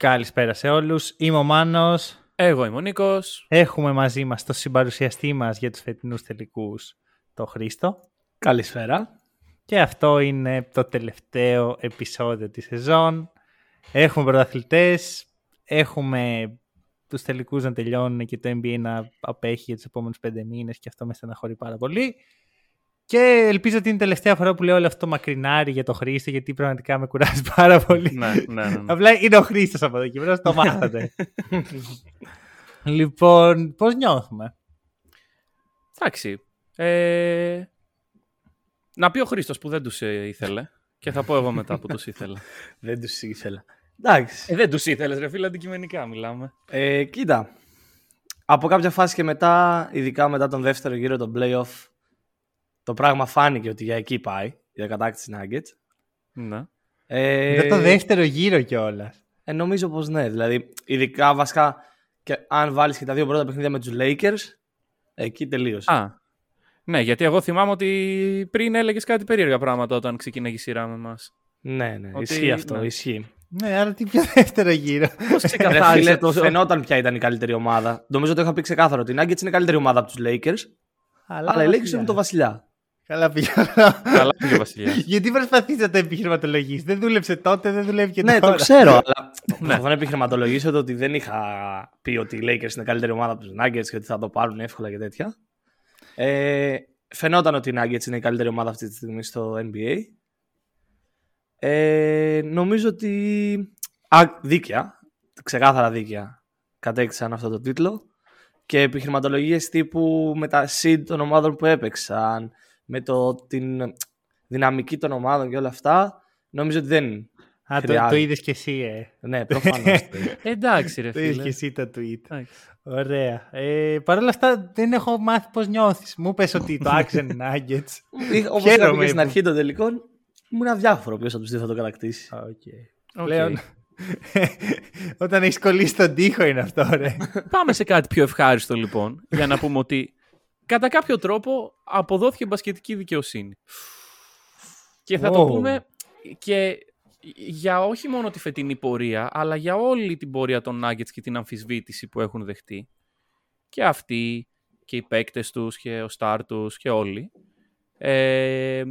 Καλησπέρα σε όλους. Είμαι ο Μάνος. Εγώ είμαι ο Νίκος. Έχουμε μαζί μας το συμπαρουσιαστή μας για τους φετινούς τελικούς, το Χρήστο. Καλησπέρα. Και αυτό είναι το τελευταίο επεισόδιο της σεζόν. Έχουμε πρωταθλητές, έχουμε τους τελικούς να τελειώνουν και το NBA να απέχει για τους επόμενους πέντε μήνες και αυτό με στεναχωρεί πάρα πολύ. Και ελπίζω ότι είναι η τελευταία φορά που λέω όλο αυτό το μακρινάρι για το Χρήστο, γιατί πραγματικά με κουράζει πάρα πολύ. ναι, ναι, ναι. ναι. Απλά είναι ο Χρήστος από εδώ και πέρα, το μάθατε. λοιπόν, πώς νιώθουμε; Εντάξει. Ε... Να πει ο Χρήστος που δεν τους ε, ήθελε. Και θα πω εγώ μετά που τους ήθελα. Δεν τους ήθελα. Εντάξει. Ε, δεν τους ήθελες ρε φίλε, αντικειμενικά μιλάμε. Ε, κοίτα. Από κάποια φάση και μετά, ειδικά μετά τον δεύτερο γύρο, τον playoff, το πράγμα φάνηκε ότι για εκεί πάει, για κατάκτηση Nuggets. Ναι. Ε, Για το δεύτερο γύρο κιόλας. ε, νομίζω πως ναι. Δηλαδή, ειδικά βασικά, και αν βάλεις και τα δύο πρώτα παιχνίδια με τους Lakers, εκεί τελείωσε. Α, ναι, γιατί εγώ θυμάμαι ότι πριν έλεγες κάτι περίεργα πράγματα όταν ξεκίναγε η σειρά με εμάς. Ναι, ναι, Ότι- ισχύει αυτό, ναι. ισχύει. Ναι, άρα τι πιο δεύτερο γύρο. Πώς Ρε ξεκαθάρισε φίλε, τόσο. φαινόταν ποια ήταν η καλύτερη ομάδα. Νομίζω ότι είχα πει ξεκάθαρο ότι οι Nuggets είναι η καλύτερη ομάδα από τους Lakers, αλλά οι Lakers είναι το βασιλιά. Καλά πήγα. Καλά πήγε ο Βασιλιάς. Γιατί προσπαθεί να το επιχειρηματολογήσεις; Δεν δούλεψε τότε, δεν δουλεύει και Ναι, τώρα. το ξέρω, αλλά Ναι. προσπαθώ να επιχειρηματολογήσω το ότι δεν είχα πει ότι οι Lakers είναι καλύτερη ομάδα από τους Nuggets και ότι θα το πάρουν εύκολα και τέτοια. Ε, φαινόταν ότι οι Nuggets είναι η καλύτερη ομάδα αυτή τη στιγμή στο NBA. Ε, νομίζω ότι α, δίκαια, ξεκάθαρα δίκαια, κατέκτησαν αυτό το τίτλο και επιχειρηματολογίες τύπου με τα seed των ομάδων που έπαιξαν, με το, την δυναμική των ομάδων και όλα αυτά, νομίζω ότι δεν Α, το, χρειάζεται. το είδες κι εσύ, ε. ναι, προφανώς. το είδα. Εντάξει ρε Το είδες κι φίλε. εσύ τα tweet. Εντάξει. Ωραία. Ε, Παρ' όλα αυτά δεν έχω μάθει πώς νιώθεις. Μου πες ότι το άξιζε Nuggets. Είχα- Όπως είχα πει Χαίρομαι και στην που- αρχή των τελικών, ήμουν αδιάφορο ποιος από τους δύο θα το κατακτήσει. Οκ. Οκ. Πλέον. Όταν έχεις κολλήσει τον τοίχο είναι αυτό, ρε. Πάμε σε κάτι πιο ευχάριστο λοιπόν, για να πούμε ότι κατά κάποιο τρόπο αποδόθηκε μπασκετική δικαιοσύνη. Και θα το Wow. πούμε και για όχι μόνο τη φετινή πορεία, αλλά για όλη την πορεία των Nuggets και την αμφισβήτηση που έχουν δεχτεί. Και αυτοί και οι παίκτες τους και ο Star τους και όλοι. Ε,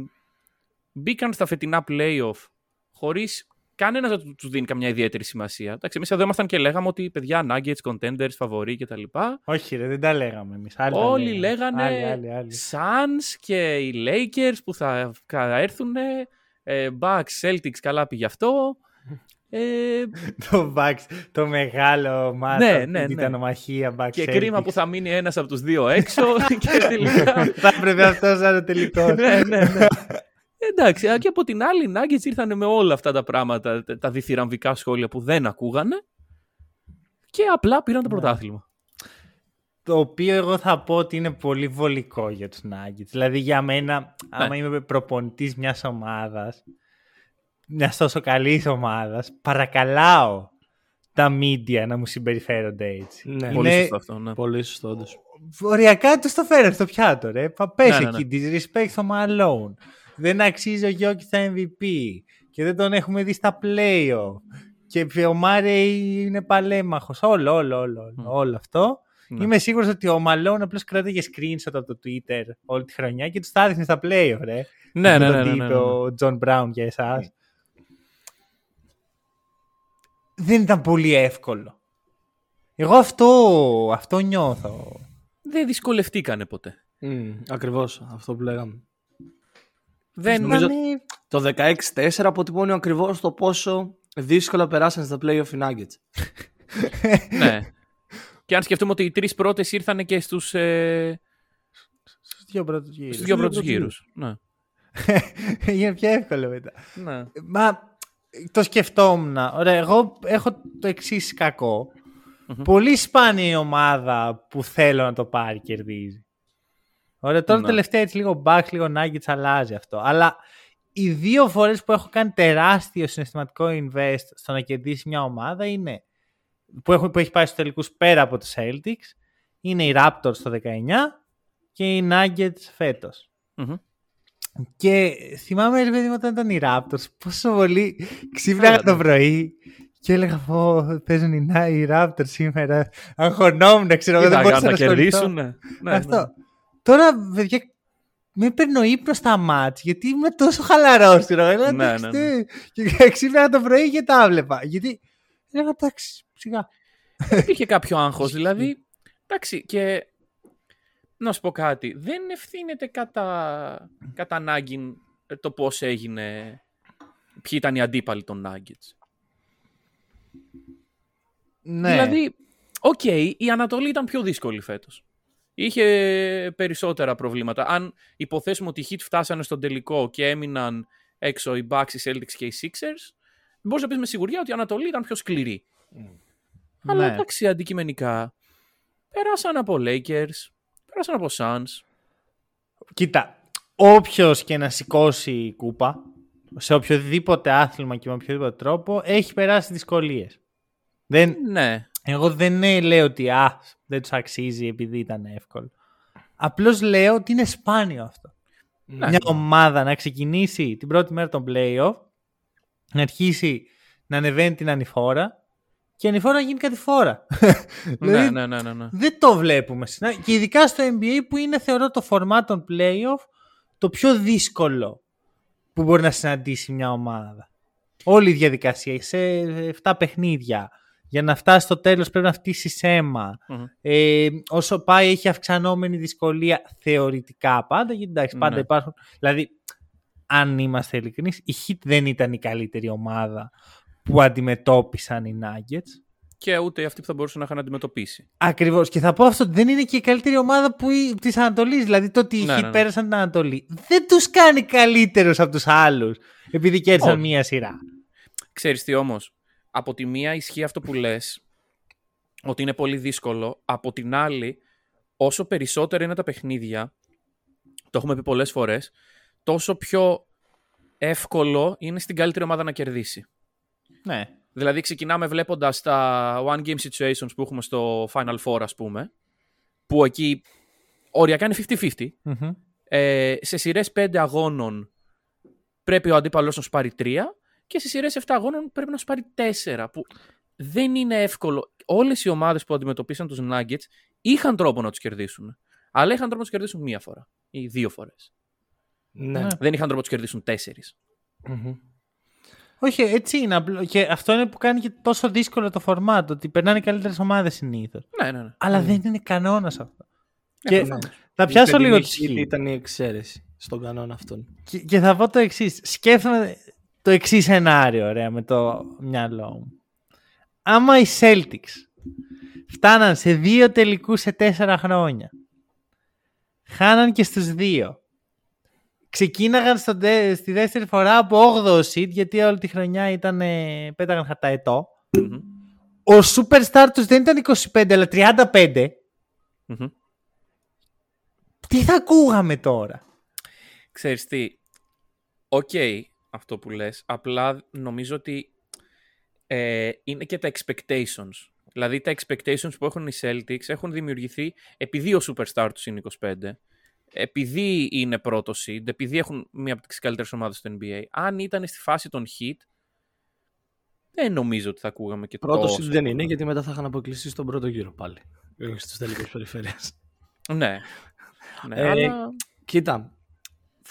μπήκαν στα φετινά playoff χωρίς κανένας να του δίνει καμιά ιδιαίτερη σημασία. Εντάξει, εμείς εδώ ήμασταν και λέγαμε ότι παιδιά Nuggets, contenders, φαβοροί κτλ. Όχι, ρε, δεν τα λέγαμε εμείς. Όλοι λέγανε Άλλοι, άλλοι, άλλοι. Suns και οι Lakers που θα θα έρθουν. Ε, Bucks, Celtics, καλά πήγε αυτό. Ε, το Bucks, το μεγάλο μάτι. Ναι, ναι, ναι. Ήταν ομαχία Bucks. και Celtics. κρίμα που θα μείνει ένας από τους δύο έξω και τελικά... Θα έπρεπε αυτός να είναι τελικός. ναι, ναι, ναι. Εντάξει, α, και από την άλλη οι Nuggets ήρθαν με όλα αυτά τα πράγματα, τα- τα διθυραμβικά σχόλια που δεν ακούγανε και απλά πήραν το Ναι. πρωτάθλημα. το οποίο εγώ θα πω ότι είναι πολύ βολικό για τους Nuggets. Δηλαδή για μένα, άμα Ναι. είμαι προπονητής μιας ομάδας, μιας τόσο καλής ομάδας, παρακαλάω τα media να μου συμπεριφέρονται έτσι. Ναι. Είναι- Πολύ σωστό αυτό, ναι. Πολύ σωστό, όντως. Οριακά τους το φέραν στο πιάτο, ρε. Πα- Πες Ναι, ναι, εκεί, disrespect στο Malone. Δεν αξίζει ο Γιώκη στα MVP. Και δεν τον έχουμε δει στα playoff. Και ο Μάρεϊ είναι παλέμαχος. Όλο, όλο, όλο, όλο, όλο αυτό. Ναι. Είμαι σίγουρος ότι ο Malone απλώς κράταγε screenshot από το Twitter όλη τη χρονιά και τους τα έδειχνε στα playoff, ρε. Ναι, ναι, Αυτό ναι, το ναι, είπε ναι, ναι. ο John Brown για εσάς. Δεν ήταν πολύ εύκολο. Εγώ αυτό, αυτό νιώθω. Δεν δυσκολευτήκανε ποτέ. Μμ, ακριβώς αυτό που λέγαμε. Δεν, Νομίζω- Ήταν- Το 16-4 αποτυπώνει ακριβώς το πόσο δύσκολα περάσαν στα playoff οι Nuggets. ναι. Και αν σκεφτούμε ότι οι τρεις πρώτες ήρθαν και στους, ε, Στους δύο πρώτους γύρους. στους δύο πρώτους γύρους. Ναι. Είναι πιο εύκολο μετά. ναι. Μα το σκεφτόμουν. Ωραία, εγώ έχω το εξής κακό. Πολύ σπάνια η ομάδα που θέλω να το πάρει κερδίζει. Ωραία, τώρα Ναι. τελευταία έτσι λίγο Bucks, λίγο Nuggets αλλάζει αυτό. Αλλά οι δύο φορές που έχω κάνει τεράστιο συναισθηματικό invest στο να κερδίσει μια ομάδα είναι που, έχουν, που έχει πάει στους τελικούς πέρα από τους Celtics είναι οι Raptors το 19 και οι Nuggets φέτος. Μμμ. Και θυμάμαι, ρε παιδί μου, όταν ήταν οι Raptors, πόσο πολύ ξύπναγα Καλά, το ναι. πρωί και έλεγα πω παίζουν οι, Να- οι Raptors σήμερα. Αγχωνόμουν, ξέρω εγώ, δεν Κοίταγαν μπορούσα να να ασχοληθώ. κερδίσουν. Ναι, ναι. Αυτό. Τώρα, παιδιά, με παίρνει ο ύπνος στα μάτς, γιατί είμαι τόσο χαλαρός. Ναι, ναι, ναι. Και ξύπναγα το πρωί και τα βλέπα. Γιατί έλεγα, εντάξει, σιγά. Υπήρχε κάποιο άγχος. Δηλαδή, εντάξει, και να σου πω κάτι. Δεν ευθύνεται κατά, κατά ανάγκη το πώς έγινε. Ποιοι ήταν οι αντίπαλοι των Nuggets. Ναι. Δηλαδή, οκ, η Ανατολή ήταν πιο δύσκολη φέτος. Είχε περισσότερα προβλήματα. Αν υποθέσουμε ότι οι Heat φτάσανε στον τελικό και έμειναν έξω οι Bucks, οι Celtics και οι Sixers, μπορείς να πεις με σιγουριά ότι η Ανατολή ήταν πιο σκληρή. Αλλά Ναι. εντάξει, αντικειμενικά, περάσαν από Lakers, περάσαν από Suns. Κοίτα, όποιος και να σηκώσει κούπα, σε οποιοδήποτε άθλημα και με οποιοδήποτε τρόπο, έχει περάσει δυσκολίες. Δεν, Ναι, εγώ δεν ε, λέω ότι α, δεν τους αξίζει επειδή ήταν εύκολο. Απλώς λέω ότι είναι σπάνιο αυτό. Μια ομάδα να ξεκινήσει την πρώτη μέρα των playoff, να αρχίσει να ανεβαίνει την ανηφόρα και η ανηφόρα να γίνει κάτι φόρα. ναι, Δηλαδή, ναι, ναι, ναι, ναι. δεν το βλέπουμε. συχνά. Και ειδικά στο NBA που είναι θεωρώ το format των playoff το πιο δύσκολο που μπορεί να συναντήσει μια ομάδα. Όλη η διαδικασία σε 7 παιχνίδια. Για να φτάσει στο τέλος πρέπει να φτύσει αίμα. Μμμ. Ε, όσο πάει έχει αυξανόμενη δυσκολία θεωρητικά πάντα. Γιατί εντάξει πάντα Ναι. υπάρχουν. Δηλαδή αν είμαστε ειλικρινείς η Heat δεν ήταν η καλύτερη ομάδα που αντιμετώπισαν οι Nuggets. Και ούτε αυτοί που θα μπορούσαν να είχαν αντιμετωπίσει. Ακριβώς. Και θα πω αυτό ότι δεν είναι και η καλύτερη ομάδα της Ανατολής. Δηλαδή το ότι οι Ναι, Heat ναι, ναι. πέρασαν την Ανατολή δεν τους κάνει καλύτερους από τους άλλους. Επειδή κέρδισαν Όχι. μία σειρά. Ξέρεις τι όμως, από τη μία ισχύει αυτό που λες, ότι είναι πολύ δύσκολο, από την άλλη, όσο περισσότερα είναι τα παιχνίδια, το έχουμε πει πολλές φορές, τόσο πιο εύκολο είναι στην καλύτερη ομάδα να κερδίσει. Ναι. Δηλαδή ξεκινάμε βλέποντας τα one game situations που έχουμε στο Final Four ας πούμε, που εκεί οριακά είναι 50-50. Μμμ. Ε, σε σειρές 5 αγώνων πρέπει ο αντίπαλος να σου πάρει 3 και σε σειρές 7 αγώνων πρέπει να σου πάρει 4 που δεν είναι εύκολο. Όλες οι ομάδες που αντιμετωπίσαν τους Nuggets είχαν τρόπο να τους κερδίσουν. Αλλά είχαν τρόπο να τους κερδίσουν μία φορά ή δύο φορές. Ναι. Ναι. Δεν είχαν τρόπο να τους κερδίσουν τέσσερις. Μμμ. Όχι, έτσι είναι. απλό- Και αυτό είναι που κάνει και τόσο δύσκολο το format. Ότι περνάνε καλύτερες ομάδες συνήθως. Ναι, ναι, ναι. Αλλά δεν είναι κανόνας αυτό. Και προφανώς. θα πιάσω Η λίγο φετινή τη Heat Heat. Ήταν η εξαίρεση στον κανόνα αυτόν. Και, και θα πω το εξής. Σκέφτομαι το εξής σενάριο, ωραία, με το μυαλό μου. Άμα οι Celtics φτάναν σε δύο τελικούς σε τέσσερα χρόνια, χάναν και στους δύο, ξεκίναγαν στο, ντε- στη δεύτερη φορά από 8ο seed, γιατί όλη τη χρονιά ήταν, ε, πέταγαν χαρταετό. Μμμ. Ο superstar τους δεν ήταν 25, αλλά 35. Μμμ. Τι θα ακούγαμε τώρα; Ξέρεις τι, οκ αυτό που λες, απλά νομίζω ότι ε, είναι και τα expectations. Δηλαδή τα expectations που έχουν οι Celtics έχουν δημιουργηθεί επειδή ο superstar τους είναι 25, επειδή είναι πρώτο seed, επειδή έχουν μία από τις καλύτερες ομάδες στο NBA. Αν ήταν στη φάση των Heat, δεν νομίζω ότι θα ακούγαμε και Πρώτο τόσο. seed δεν είναι, γιατί μετά θα είχαν αποκλειστεί στον πρώτο γύρο πάλι. Στου τελικού περιφέρειες. Ναι. ναι Ε, αλλά... Κοίτα,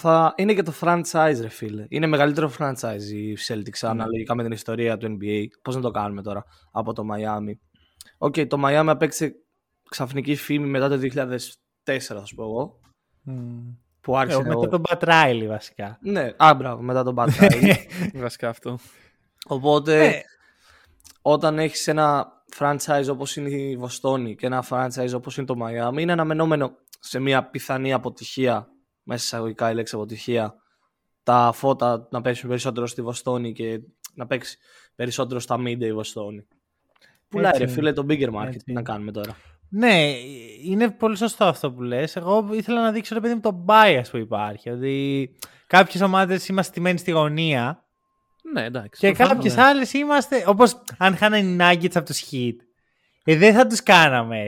θα είναι και το franchise, ρε φίλε. Είναι μεγαλύτερο franchise οι Celtics αναλογικά με την ιστορία του NBA. Πώς να το κάνουμε τώρα από το Miami. Οκ, το Miami απέκτησε ξαφνική φήμη μετά το 2004, θα σου πω εγώ. Που άρχισε Ε, να... μετά τον Pat Riley βασικά. Ναι, α, μπράβο, μετά τον Bad Guy. Βασικά αυτό. Οπότε, Ε. όταν έχεις ένα franchise όπως είναι η Βοστόνη και ένα franchise όπως είναι το Miami, είναι αναμενόμενο σε μια πιθανή αποτυχία, μέσα εισαγωγικά η λέξη αποτυχία, τα φώτα να πέσουν περισσότερο στη Βοστόνη και να παίξει περισσότερο στα μίντε η Βοστόνη. Πουλάει Έτσι ρε φίλε το bigger market. Έτσι Τι να κάνουμε τώρα. Ναι, είναι πολύ σωστό αυτό που λες. Εγώ ήθελα να δείξω ρε παιδί μου το bias που υπάρχει. Ότι κάποιες ομάδες είμαστε στημένοι στη γωνία Ναι, εντάξει. και προφανώς. κάποιες άλλες είμαστε, όπως αν χάνανε οι Nuggets από τους Heat. Ε, δεν θα τους κάναμε,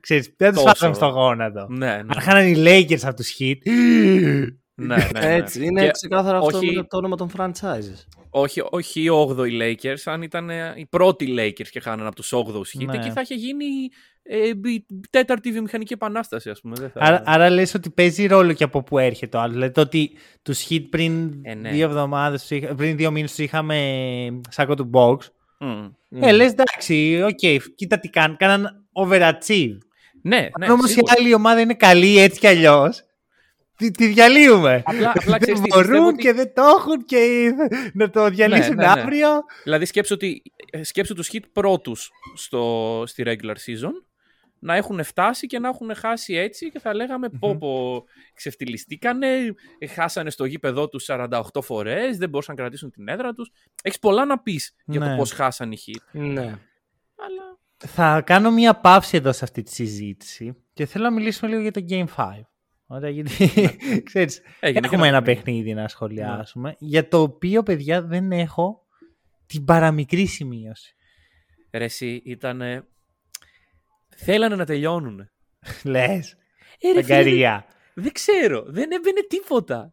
ξέρεις, δεν θα τους Τόσο. φάγαμε στο γόνατο. Ναι, ναι. Αν χάνανε οι Lakers από τους Heat, ναι, ναι, ναι. Έτσι, είναι Και ξεκάθαρα αυτό όχι- με το όνομα των franchises. όχι, όχι οι 8οι Lakers, αν ήταν ε, οι πρώτοι Lakers και χάνανε από τους 8ους Heat, Ναι. εκεί θα είχε γίνει ε, η τέταρτη βιομηχανική επανάσταση, ας πούμε. Δεν θα... Άρα, άρα λες ότι παίζει ρόλο και από πού έρχεται ο άλλος. Δηλαδή το ότι τους Heat πριν Ε, ναι. δύο εβδομάδες, τους είχα- πριν δύο μήνες τους είχαμε σάκο του μποξ. Μμ. Ε, λες εντάξει, οκ, κοίτα τι κάνουν. Κάναν overachieve. Ναι, ναι, Αν όμως η σίγουρα. άλλη ομάδα είναι καλή έτσι κι αλλιώς, τη, τη διαλύουμε. Απλά- απλά δεν ξέρεις τι, πιστεύω μπορούν ότι- και δεν το έχουν και να το διαλύσουν ναι, ναι. αύριο. Δηλαδή σκέψου, ότι, ε, σκέψου τους Heat πρώτους στο, στη regular season να έχουν φτάσει και να έχουν χάσει έτσι και θα λέγαμε πω πω ξεφτυλιστήκανε, ε, χάσανε στο γήπεδό τους 48 φορές, δεν μπορούσαν να κρατήσουν την έδρα τους. Έχεις πολλά να πεις για το Ναι. πώς χάσαν οι hit. Ναι. Αλλά Θα κάνω μία παύση εδώ σε αυτή τη συζήτηση και θέλω να μιλήσουμε λίγο για το Game 5. Ωραία, γιατί ξέρεις, Έγινε και έχουμε ένα ένα παιχνίδι. παιχνίδι να σχολιάσουμε, για το οποίο, παιδιά, δεν έχω την παραμικρή σημείωση. ρε εσύ ήτανε... Θέλανε να τελειώνουν. Λες, Ε, ρε, φίλε, αγκαρία. δεν ξέρω, δεν έμπαινε τίποτα.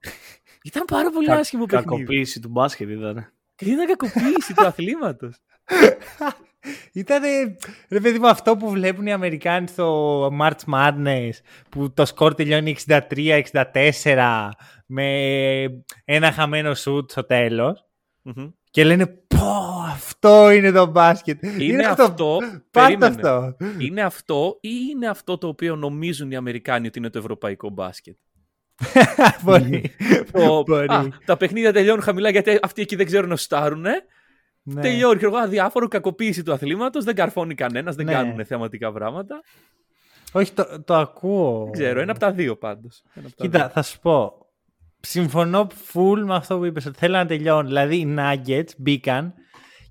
Ήταν πάρα πολύ Κα- άσχημο παιχνίδι. Κακοποίηση του μπάσκετ ήταν. Ήταν κακοποίηση του αθλήματος. Ήταν, ρε παιδί μου, αυτό που βλέπουν οι Αμερικάνοι στο March Madness, που το σκορ τελειώνει 63-64 με ένα χαμένο σουτ στο τέλος. Μμμ. Και λένε πω αυτό είναι το μπάσκετ. Είναι αυτό, Πάρτε περίμενε. αυτό. Είναι αυτό ή είναι αυτό το οποίο νομίζουν οι Αμερικάνοι ότι είναι το ευρωπαϊκό μπάσκετ; Μπορεί. Το, Μπορεί. α, τα παιχνίδια τελειώνουν χαμηλά γιατί αυτοί εκεί δεν ξέρουν να σουτάρουν. Ναι. Τελειώνει ξέρω εγώ, αδιάφορο, κακοποίηση του αθλήματος, δεν καρφώνει κανένας, δεν Ναι. κάνουν θεαματικά πράγματα. Όχι, το, το ακούω. Δεν ξέρω, ένα από τα δύο πάντως. Ένα από τα Κοίτα, δύο. θα σου πω. Συμφωνώ full με αυτό που είπες, ότι θέλω να τελειώνει. Δηλαδή, οι Nuggets μπήκαν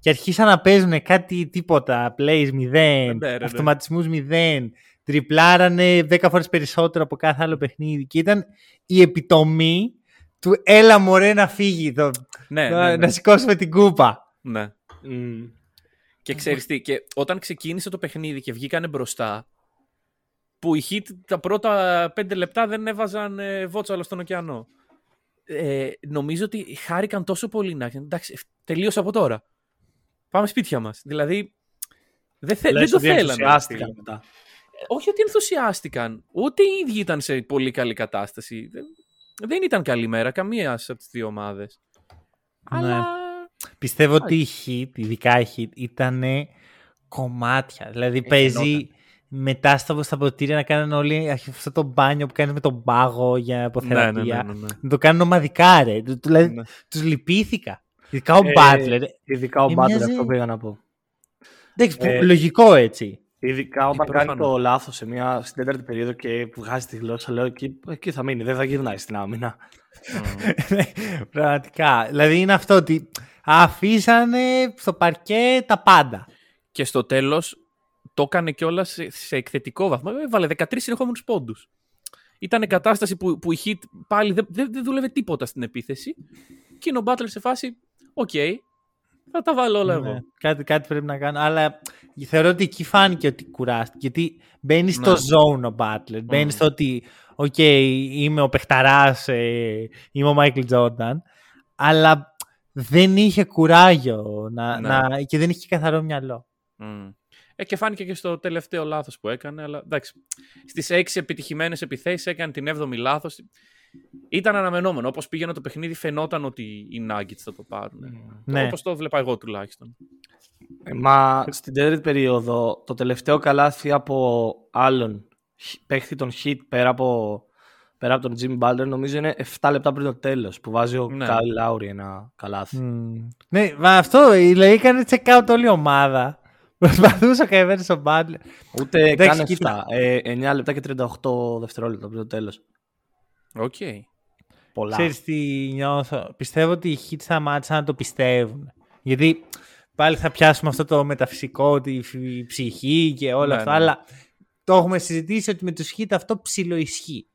και αρχίσαν να παίζουν κάτι τίποτα. Plays 0, ναι, ναι. αυτοματισμούς 0, τριπλάρανε 10 φορές περισσότερο από κάθε άλλο παιχνίδι. Και ήταν η επιτομή του έλα μωρέ να φύγει, το, Ναι, να, ναι, ναι. να σηκώσουμε την κούπα. ναι. Μμ. Και ξέρεις τι, και όταν ξεκίνησε το παιχνίδι και βγήκανε μπροστά, που οι Heat τα πρώτα πέντε λεπτά δεν έβαζαν ε, βότσαλο στον ωκεανό. Ε, νομίζω ότι χάρηκαν τόσο πολύ να εντάξει, ε, τελείωσε από τώρα. Πάμε σπίτια μας. Δηλαδή, δεν, θε, δεν Λες το ότι θέλανε. ενθουσιάστηκαν φίλε. μετά. Ε, Όχι ότι ενθουσιάστηκαν. Ούτε οι ίδιοι ήταν σε πολύ καλή κατάσταση. Δεν, δεν ήταν καλή μέρα καμία από τις δύο ομάδες. Ναι. Αλλά... Πιστεύω ότι η hit, ειδικά η hit, ήταν κομμάτια. Δηλαδή παίζει μετά στα, στα ποτήρια να κάνουν όλοι αυτό το μπάνιο που κάνεις με τον πάγο για αποθεραπεία. Ναι, ναι, ναι, ναι, ναι. Να το κάνουν ομαδικά, ρε. Του- του- Δηλαδή, Ναι. τους λυπήθηκα. Ειδικά ο Ε, Butler. Ειδικά ο Ε, Μπάτλερ, μοιάζει- αυτό πήγα να πω. Εντάξει, ε, λογικό έτσι. Ειδικά όταν κάνει προφανώς. το λάθος σε μια στην τέταρτη περίοδο και βγάζει τη γλώσσα, λέω εκεί, εκεί θα μείνει, δεν θα γυρνάει στην άμυνα. Πραγματικά. Δηλαδή είναι αυτό ότι αφήσανε στο παρκέ τα πάντα. Και στο τέλος το έκανε κιόλας σε, σε εκθετικό βαθμό. Έβαλε 13 συνεχόμενους πόντους. Ήταν κατάσταση που, που η Heat πάλι δεν, δεν, δεν δούλευε τίποτα στην επίθεση. Και είναι ο Butler σε φάση, οκ, θα τα βάλω όλα Ναι, εγώ. κάτι, κάτι πρέπει να κάνω. Αλλά θεωρώ ότι εκεί φάνηκε ότι κουράστηκε. Γιατί μπαίνει στο Ναι. zone ο Butler. Μπαίνει στο ότι, οκ, είμαι ο παιχταράς, είμαι ο Michael Jordan. Αλλά δεν είχε κουράγιο να, Ναι. να, και δεν είχε και καθαρό μυαλό. Μμ. Ε, και φάνηκε και στο τελευταίο λάθος που έκανε. Αλλά εντάξει. Στις 6 επιτυχημένες επιθέσεις έκανε την 7η λάθος. Ήταν αναμενόμενο. Όπως πήγαινε το παιχνίδι, φαινόταν ότι οι Nuggets θα το πάρουν. Ναι. Όπως το βλέπα εγώ τουλάχιστον. Ε, Μα στην τέταρτη περίοδο, το τελευταίο καλάθι από άλλον χ- παίχτη των Heat πέρα από, πέρα από τον Jimmy Butler νομίζω είναι 7 λεπτά πριν το τέλος που βάζει ο Ναι. Kyle Lowry ένα καλάθι. Μμ. Ναι, μα αυτό δηλαδή έκανε check out όλη η ομάδα. Προσπαθούσε ο Kevin ο Butler. Ούτε Εντάξει, καν κοίτα. 7. Ε, 9 λεπτά και 38 δευτερόλεπτα πριν το τέλος. Οκ. Πολλά. Ξέρεις τι νιώθω. Πιστεύω ότι οι Heat σταμάτησαν να το πιστεύουν. Γιατί πάλι θα πιάσουμε αυτό το μεταφυσικό, τη ψυχή και όλα Ναι, αυτά, ναι. αλλά το έχουμε συζητήσει ότι με τους Heat αυτό ψιλοισχύει.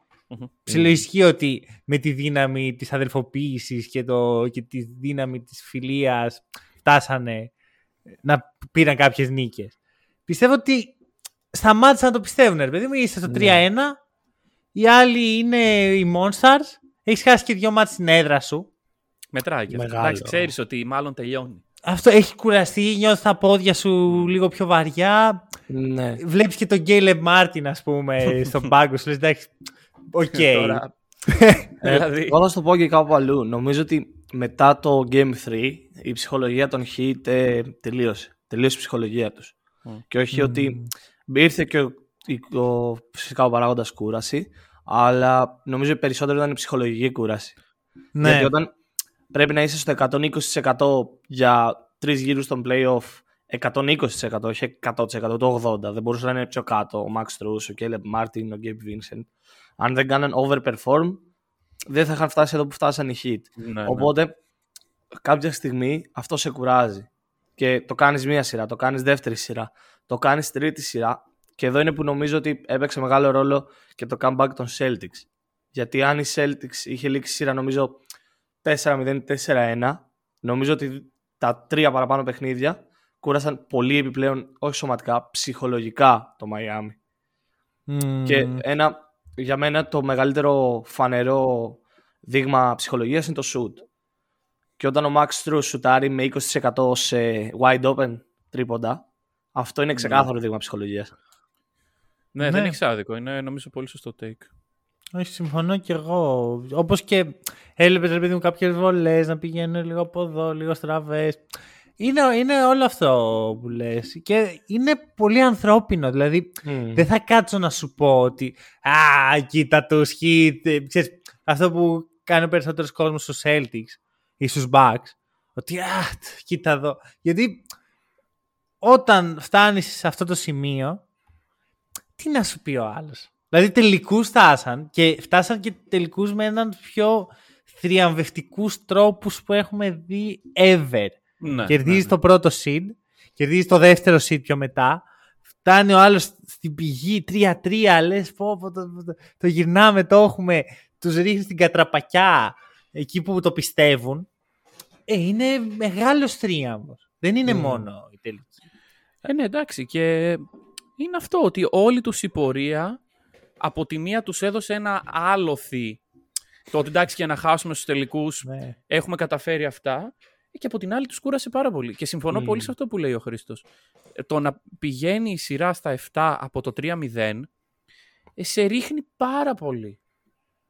Ψιλοισχύει ότι με τη δύναμη της αδελφοποίησης και, το, και τη δύναμη της φιλίας φτάσανε να πήραν κάποιες νίκες. Πιστεύω ότι σταμάτησαν να το πιστεύουν, ρε παιδί μου. Είσαι στο 3-1, οι άλλοι είναι οι Monsters, έχεις χάσει και δυο μάτς στην έδρα σου. Μετράει και αυτό. Μεγάλο. Εντάξει, ξέρεις ότι μάλλον τελειώνει. Αυτό έχει κουραστεί, νιώθεις τα πόδια σου λίγο πιο βαριά. Ναι. Βλέπεις και τον Caleb Martin, ας πούμε, στον πάγκο σου. Λες, εντάξει, οκ. Τώρα, Ε, δηλαδή, Εγώ θα σου το πω και κάπου αλλού. Νομίζω ότι μετά το Game 3 η ψυχολογία των Heat ε, τελείωσε. Τελείωσε η ψυχολογία τους. Και όχι ότι ήρθε και ο, η- ο, φυσικά ο παράγοντας κούραση, αλλά νομίζω περισσότερο ήταν η ψυχολογική κούραση. ναι, Γιατί όταν πρέπει να είσαι στο 120% για τρεις γύρους στον playoff, 120% όχι 100% το 80%. Δεν μπορούσε να είναι πιο κάτω ο Max Strus, ο Caleb Martin, ο Gabe Vincent. Αν δεν κάναν overperform, δεν θα είχαν φτάσει εδώ που φτάσαν οι Heat. ναι, ναι. Οπότε κάποια στιγμή αυτό σε κουράζει. Και το κάνεις μία σειρά, το κάνεις δεύτερη σειρά, το κάνεις τρίτη σειρά. Και εδώ είναι που νομίζω ότι έπαιξε μεγάλο ρόλο και το comeback των Celtics. Γιατί αν οι Celtics είχε λήξει σειρά νομίζω 4-0-4-1, νομίζω ότι τα τρία παραπάνω παιχνίδια κούρασαν πολύ επιπλέον, όχι σωματικά, ψυχολογικά το Miami. Μμμ. Και ένα, για μένα το μεγαλύτερο φανερό δείγμα ψυχολογίας είναι το shoot. Και όταν ο Max Strus σουτάρει με 20% σε wide open τρίποντα, αυτό είναι ξεκάθαρο δείγμα ψυχολογίας. Ναι, δεν Ναι. έχει άδικο. Είναι νομίζω πολύ σωστό take. Όχι, συμφωνώ κι εγώ. Όπως και έλειπες ρε παιδί μου κάποιες βολές να πηγαίνουν λίγο από εδώ, λίγο στραβές. Είναι, είναι όλο αυτό που λες. Και είναι πολύ ανθρώπινο. Δηλαδή, δεν θα κάτσω να σου πω ότι Α, κοίτα τους hit. Ξέρεις, αυτό που κάνει ο περισσότερος κόσμος στους Celtics ή στους Bucks. Ότι Α, τ, κοίτα εδώ. Γιατί όταν φτάνεις σε αυτό το σημείο, τι να σου πει ο άλλος. Δηλαδή τελικούς φτάσαν και φτάσαν και τελικούς με έναν πιο θριαμβευτικούς τρόπους που έχουμε δει ever. Ναι, κερδίζεις ναι, ναι. το πρώτο seed, κερδίζεις το δεύτερο seed πιο μετά. Φτάνει ο άλλος στην πηγή 3-3, λες πω, πω, το, το, το γυρνάμε, το έχουμε, τους ρίχνεις στην κατραπακιά εκεί που το πιστεύουν. Ε, είναι μεγάλος θρίαμβος. Δεν είναι μόνο η τελική. Ε, ναι, εντάξει. Και είναι αυτό ότι όλη τους η πορεία από τη μία τους έδωσε ένα άλοθη. Το ότι εντάξει και να χάσουμε στους τελικούς Ναι. έχουμε καταφέρει αυτά. Ε, Και από την άλλη τους κούρασε πάρα πολύ. Και συμφωνώ Μμμ. πολύ σε αυτό που λέει ο Χρήστος. Ε, Το να πηγαίνει η σειρά στα 7 από το 3-0 ε, σε ρίχνει πάρα πολύ.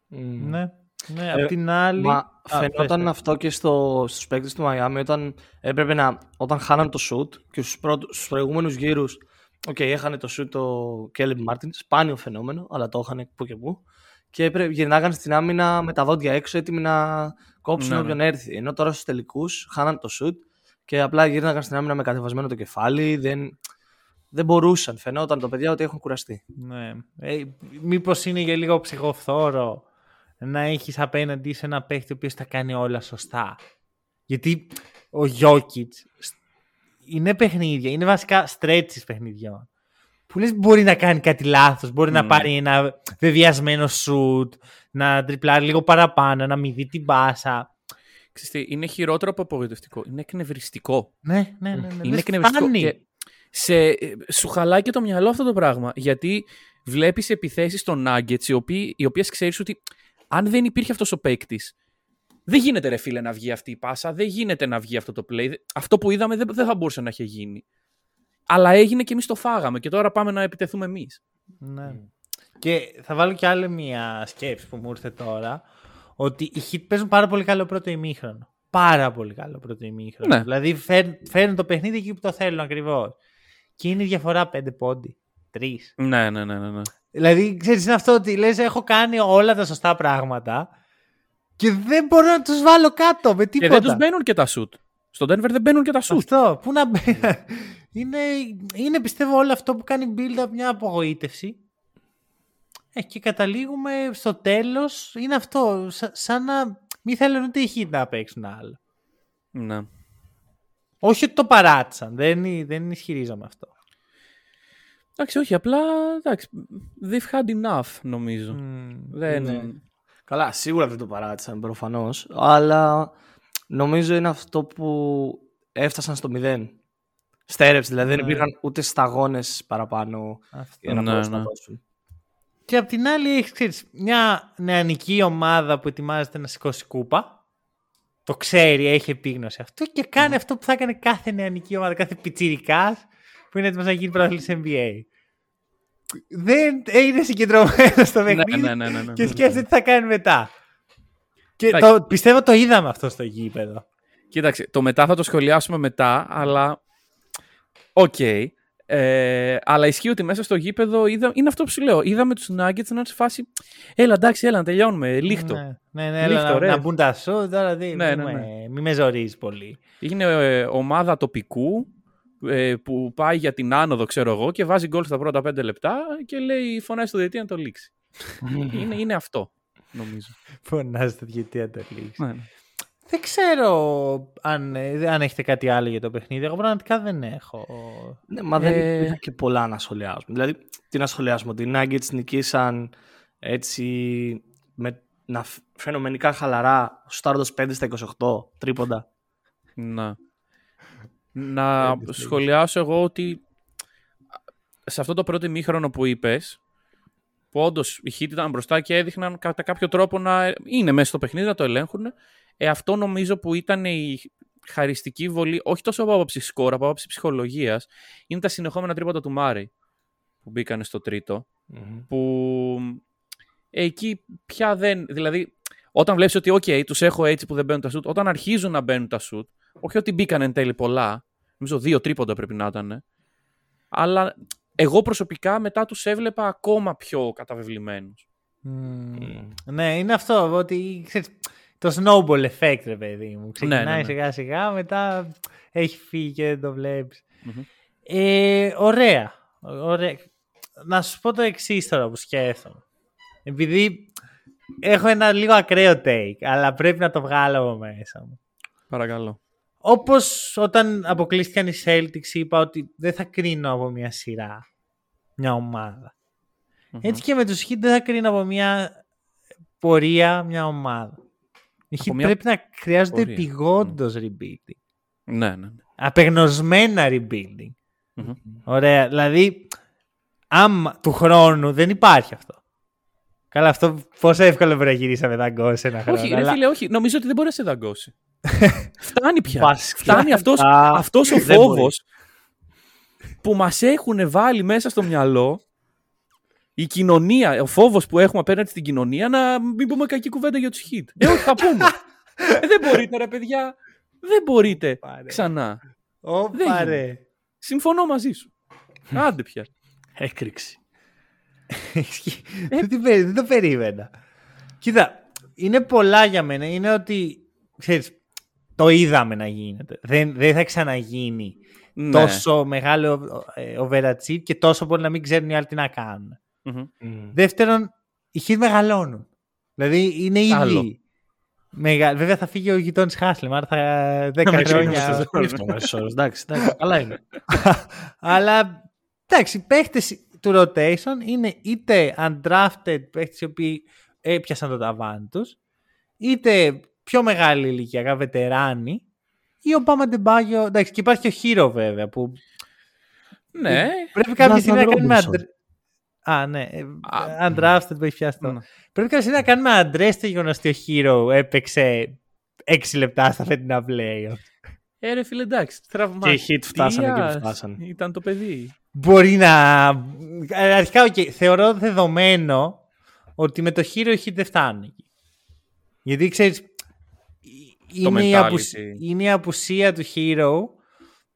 Μμ. Ναι, ναι Ε, απ' την άλλη... Μα Α, φαινόταν πες, πες. αυτό και στο, στους παίκτες του Miami όταν έπρεπε να, όταν χάναν το shoot και στους, πρώτους, στους προηγούμενους γύρους Οκ, έχανε το shoot το Caleb Martin, σπάνιο φαινόμενο, αλλά το είχαν που και που. Και έπρεπε, γυρνάγαν στην άμυνα με τα δόντια έξω, έτοιμοι να κόψουν Ναι, ναι. όποιον έρθει. Ενώ τώρα στους τελικούς χάναν το shoot και απλά γύρναγαν στην άμυνα με κατεβασμένο το κεφάλι. Δεν, δεν μπορούσαν. Φαινόταν το παιδιά ότι έχουν κουραστεί. Ναι. Ε, μήπως είναι για λίγο ψυχοφθόρο να έχεις απέναντι σε ένα παίχτη ο οποίος τα κάνει όλα σωστά. Γιατί ο Γιώκητς είναι παιχνίδια, είναι βασικά stretches παιχνιδιών. Που λες μπορεί να κάνει κάτι λάθος, μπορεί να Ναι. πάρει ένα βεβαιασμένο shoot, να τριπλάρει λίγο παραπάνω, να μην δει την μπάσα. Ξέρεις τι, είναι χειρότερο από απογοητευτικό. Είναι εκνευριστικό. Ναι, ναι, ναι. ναι. Είναι Λες, εκνευριστικό. φτάνει. Και σε, ε, σου χαλάει και το μυαλό αυτό το πράγμα. Γιατί βλέπεις επιθέσεις των Nuggets, οι, οποίοι, οι οποίες ξέρεις ότι αν δεν υπήρχε αυτός ο παίκτης, δεν γίνεται ρε φίλε να βγει αυτή η πάσα, δεν γίνεται να βγει αυτό το play. Αυτό που είδαμε δεν, δεν θα μπορούσε να είχε γίνει. Αλλά έγινε και εμείς το φάγαμε και τώρα πάμε να επιτεθούμε εμείς. Ναι. Και θα βάλω και άλλη μια σκέψη που μου ήρθε τώρα. Ότι οι Heat παίζουν πάρα πολύ καλό πρώτο ημίχρονο. Πάρα πολύ καλό πρώτο ημίχρονο. Ναι. Δηλαδή φέρ- φέρνουν το παιχνίδι εκεί που το θέλουν ακριβώς. Και είναι η διαφορά πέντε πόντι. Τρεις. Ναι, ναι, ναι, ναι. ναι. Δηλαδή, ξέρεις, είναι αυτό ότι λες έχω κάνει όλα τα σωστά πράγματα και δεν μπορώ να τους βάλω κάτω με Και τίποτα. δεν τους μπαίνουν και τα shoot. Στον Denver δεν μπαίνουν και τα shoot. Αυτό. Πού να μπει. είναι, είναι πιστεύω όλο αυτό που κάνει build-up μια απογοήτευση. Ε, και καταλήγουμε στο τέλος, είναι αυτό, σα- σαν να μην θέλουν ούτε οι Heat να παίξουν άλλο. Ναι. Όχι ότι το παράτησαν. Δεν, δεν ισχυρίζομαι αυτό. Εντάξει, όχι, απλά εντάξει, they've had enough νομίζω. δεν... Ναι. Καλά, σίγουρα δεν το παράτησαν προφανώς, αλλά νομίζω είναι αυτό που έφτασαν στο μηδέν. Στέρεψε, δηλαδή δεν Ναι. υπήρχαν ούτε σταγόνες παραπάνω Αυτό. για να Ναι, μπορέσουν ναι. να δώσουν. Και απ' την άλλη έχεις ξέρεις, μια νεανική ομάδα που ετοιμάζεται να σηκώσει κούπα. Το ξέρει, έχει επίγνωση αυτό και κάνει αυτό που θα έκανε κάθε νεανική ομάδα, κάθε πιτσιρικάς που είναι έτοιμος να γίνει πρωταθλητής NBA. Δεν είναι συγκεντρωμένος στο ναι, παιχνίδι ναι, ναι, ναι, ναι. και σκέφτεται τι θα κάνει μετά. Και Εντάξει. το, πιστεύω το είδαμε αυτό στο γήπεδο. Κοίταξε, το μετά θα το σχολιάσουμε μετά, αλλά. Οκ. Ε, αλλά ισχύει ότι μέσα στο γήπεδο είδα... είναι αυτό που σου λέω. Είδαμε τους Nuggets να είναι σε φάση. Έλα, εντάξει, έλα να τελειώνουμε. Λίχτο. Ναι, ναι, ναι, έλα Λίχτο, να, ρε. να μπουν τα σου, τώρα δεν, Ναι, μη, ναι, με, μη με ζορίζεις πολύ. Είναι ε, ομάδα τοπικού ε, που πάει για την άνοδο, ξέρω εγώ, και βάζει γκολ στα πρώτα πέντε λεπτά και λέει φωνάζει στο διετή να το λήξει. είναι, είναι αυτό, νομίζω. Φωνάζει το γιατί να το λύσει. Ναι, ναι. Δεν ξέρω αν, ε, αν έχετε κάτι άλλο για το παιχνίδι. Εγώ πραγματικά δεν έχω. Ναι, μα δεν Ε, υπήρχε και πολλά να σχολιάσουμε. Δηλαδή, τι να σχολιάσουμε, ότι οι Nuggets νικήσαν έτσι με να φ- φαινομενικά χαλαρά, στάροντας 5 στα 28 τρίποντα. Να. Να Πέντε στα σχολιάσω εγώ ότι σε αυτό το πρώτο ημίχρονο που είπες, που όντως οι Heat ήταν μπροστά και έδειχναν κατά κάποιο τρόπο να είναι μέσα στο παιχνίδι, να το ελέγχουν. Ε, αυτό νομίζω που ήταν η χαριστική βολή, όχι τόσο από άποψη σκορ, από άποψη ψυχολογίας, είναι τα συνεχόμενα τρίποτα του Μάρι που μπήκαν στο τρίτο. Που ε, εκεί πια δεν. Δηλαδή, όταν βλέπεις ότι, OK, τους έχω έτσι που δεν μπαίνουν τα σουτ, όταν αρχίζουν να μπαίνουν τα σουτ, όχι ότι μπήκαν εν τέλει πολλά, νομίζω δύο τρίποντα πρέπει να ήταν, αλλά εγώ προσωπικά μετά τους έβλεπα ακόμα πιο καταβεβλημένους. Ναι, είναι αυτό. Ότι ξέρεις, το snowball effect, ρε παιδί μου. Ξεκινάει ναι, ναι. σιγά σιγά, μετά έχει φύγει και δεν το βλέπεις. Μμμ. Ε, ωραία. ωραία. Να σου πω το εξής τώρα που σκέφτομαι. Επειδή έχω ένα λίγο ακραίο take, αλλά πρέπει να το βγάλω από μέσα μου. Παρακαλώ. Όπως όταν αποκλείστηκαν οι Celtics είπα ότι δεν θα κρίνω από μια σειρά μια ομάδα. Έτσι και με τους Heat δεν θα κρίνω από μια πορεία μια ομάδα. Οι Heat μια πρέπει να χρειάζονται πορεία. επιγόντως rebuilding. Ναι, ναι. ναι. Απεγνωσμένα rebuilding. Μμμ. Ωραία. Δηλαδή, άμα του χρόνου δεν υπάρχει αυτό. Καλά, αυτό πόσο εύκολο μπορεί να γυρίσει με δαγκό σε ένα χρόνο. Όχι, ρε αλλά- φίλε, όχι. Νομίζω ότι δεν μπορεί να σε δαγκώσει. Φτάνει πια. Βασικά, Φτάνει αυτός, α, αυτός ο δεν μπορεί. φόβος που μας έχουν βάλει μέσα στο μυαλό η κοινωνία, ο φόβος που έχουμε απέναντι στην κοινωνία να μην πούμε κακή κουβέντα για τους hit. Ε, όχι, θα πούμε. ε, δεν μπορείτε ρε παιδιά. Δεν μπορείτε Πάρε. ξανά. Ωπα, δεν ρε. Συμφωνώ μαζί σου. Άντε πια. Έκρηξη. Ισχύει. δεν, την περί- δεν το περίμενα. Κοίτα, είναι πολλά για μένα. Είναι ότι, ξέρεις, το είδαμε να γίνεται. Δεν, δεν θα ξαναγίνει Ναι. τόσο μεγάλο ε, overachieve και τόσο πολύ να μην ξέρουν οι άλλοι τι να κάνουν. Μμμ. Δεύτερον, οι Heat μεγαλώνουν. Δηλαδή είναι ήδη. Άλλο. Μεγα... Βέβαια θα φύγει ο γειτόνι Χάσλεμ, άρα θα 10 χρόνια. Εντάξει, εντάξει, καλά είναι. Αλλά εντάξει, οι παίχτες του rotation είναι είτε undrafted παίχτες οι οποίοι έπιασαν το ταβάνι τους, είτε πιο μεγάλη ηλικιακά βετεράνοι, ή ο Μπάμα Ντεμπάγιο. Εντάξει, και υπάρχει και ο Hero βέβαια που Ναι. πρέπει κάποια Jonathan στιγμή να κάνουμε. Robinson. αντρε- Α, ναι. ε, Α, Undrafted που έχει πιάσει το. Ναι. Πρέπει κάποια στιγμή να κάνουμε αντρέ το γεγονός ότι ο Herro έπαιξε 6 λεπτά στα φετινά playoff. Ε, ρε φίλε, εντάξει. Και οι Heat φτάσανε εκεί που φτάσανε. Ήταν το παιδί. Μπορεί να. ε, Αρχικά, οκ, θεωρώ δεδομένο ότι με το Herro οι Heat δεν φτάνουν εκεί. Γιατί ξέρεις. Είναι, η mentality. απουσ- είναι η απουσία του Hero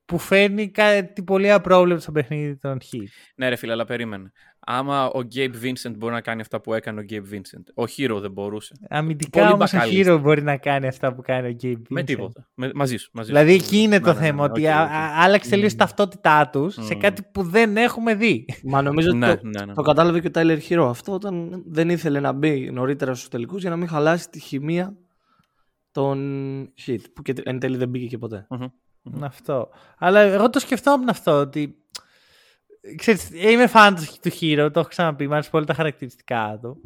που φέρνει κάτι πολύ απρόβλεπτο στο παιχνίδι των Heat. Ναι, ρε φίλε, αλλά περίμενε. Άμα ο Gabe Vincent μπορεί να κάνει αυτά που έκανε ο Gabe Vincent, ο Hero δεν μπορούσε. Αμυντικά Πολύ όμως ο μπακαλίστα. Hero μπορεί να κάνει αυτά που κάνει ο Gabe Με Vincent. τίποτα. Με, μαζί σου. Μαζί Δηλαδή σου. εκεί είναι το Ναι, ναι, ναι, θέμα. ναι, ότι οκ, α- οκ. α- άλλαξε τελείω η ταυτότητά τους σε Μμμ. κάτι που δεν έχουμε δει. Μα νομίζω ότι Ναι, το, ναι, ναι. το κατάλαβε και ο Tyler Hero αυτό όταν δεν ήθελε να μπει νωρίτερα στους τελικούς για να μην χαλάσει τη χημεία των hit που και εν τέλει δεν μπήκε και ποτέ. Μμμ. Αυτό. Αλλά εγώ το σκεφτόμουν αυτό ότι. Ξέρεις, είμαι φαν του Hero, το έχω ξαναπεί, μου αρέσει πολύ τα χαρακτηριστικά του.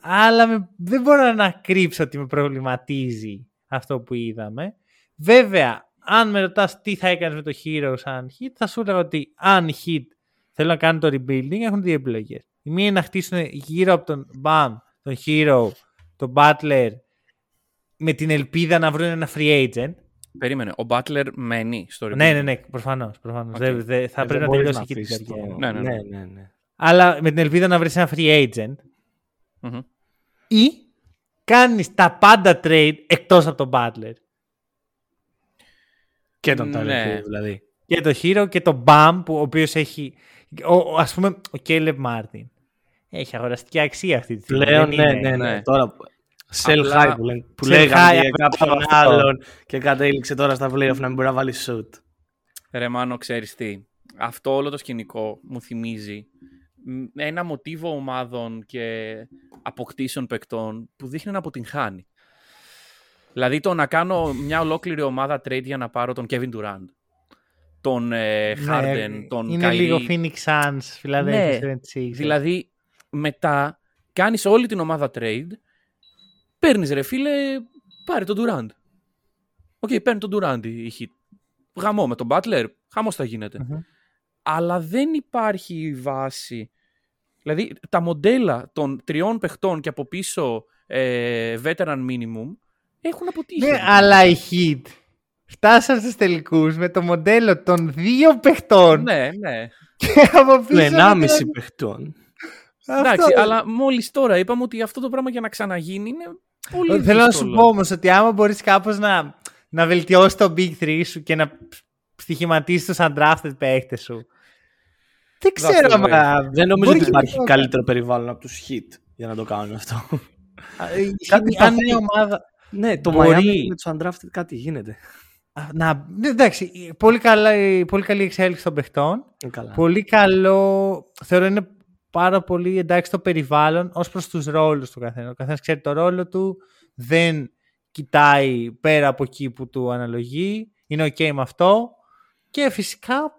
Αλλά με, δεν μπορώ να κρύψω ότι με προβληματίζει αυτό που είδαμε. Βέβαια, αν με ρωτάς τι θα έκανες με το Hero σαν hit, θα σου έλεγα ότι αν η hit θέλουν να κάνουν το rebuilding, έχουν δύο επιλογές. Η μία είναι να χτίσουν γύρω από τον Bam, τον Hero, τον Butler, με την ελπίδα να βρουν ένα free agent. Περίμενε, ο Butler μένει στο rebuilding. Ναι, ναι, ναι, προφανώς. Προφανώς. Okay. Δεν- δεν- θα Ε, πρέπει δεν να μπορείς τελειώσει εκεί αφήσεις την το- καριέρα. Ναι, ναι, ναι. ναι, ναι, ναι. Αλλά με την ελπίδα να βρεις ένα free agent Μμμ. ή κάνεις τα πάντα trade εκτός από τον Butler. Και τον Ναι. Tyler Hero, δηλαδή. Και το Hero και το Bam που ο οποίος έχει. Ο, ο- ας πούμε, ο Caleb Martin. Έχει αγοραστική αξία αυτή τη στιγμή. Πλέον, δεν ναι, είναι- ναι, ναι. ναι. Τώρα, sell Απλά- high που, λένε, που Sell λέγανε high, για κάποιον αυτό. άλλον και κατέληξε τώρα στα playoff να μην μπορεί να βάλει shoot. Ρε Μάνο, ξέρεις τι. Αυτό όλο το σκηνικό μου θυμίζει μ, ένα μοτίβο ομάδων και αποκτήσεων παικτών που δείχνει να αποτυγχάνει. Δηλαδή το να κάνω μια ολόκληρη ομάδα trade για να πάρω τον Kevin Durant, τον ε, Ναι, Harden, τον Είναι Kyrie. λίγο Phoenix Suns, Philadelphia Ναι, 76ers. Δηλαδή μετά κάνεις όλη την ομάδα trade, παίρνεις ρε φίλε, πάρε τον Durant. OK, παίρνει τον Durant η Heat. Γαμό με τον Butler, χαμός θα γίνεται. Μμμ. Αλλά δεν υπάρχει βάση. Δηλαδή τα μοντέλα των τριών παιχτών και από πίσω ε, veteran minimum έχουν αποτύχει. Ναι, αλλά οι Heat φτάσαν στους τελικούς με το μοντέλο των δύο παιχτών ναι, ναι. και από Του πίσω... 1,5 παιχτών. Αυτό. Εντάξει, αλλά μόλις τώρα είπαμε ότι αυτό το πράγμα για να ξαναγίνει είναι πολύ Θέλω να σου δύσκολο. πω όμως ότι άμα μπορείς κάπως να, να βελτιώσεις το Big 3 σου και να στοιχηματίσεις τους undrafted παίχτες σου. Δεν That's ξέρω the way. άμα... Δεν νομίζω μπορείς ότι και υπάρχει να το καλύτερο περιβάλλον από τους hit για να το κάνουν αυτό. κάνει. Κάτι Αν παθαίνει. η ομάδα... ναι, το Μπορεί. Miami με τους undrafted κάτι γίνεται. Α, Να, ναι, εντάξει, πολύ, καλά, πολύ καλή εξέλιξη των παιχτών. Ε, Καλά. Πολύ καλό, θεωρώ είναι πάρα πολύ εντάξει το περιβάλλον ως προς τους ρόλους του καθένας. Ο καθένας ξέρει το ρόλο του, δεν κοιτάει πέρα από εκεί που του αναλογεί, είναι ok με αυτό και φυσικά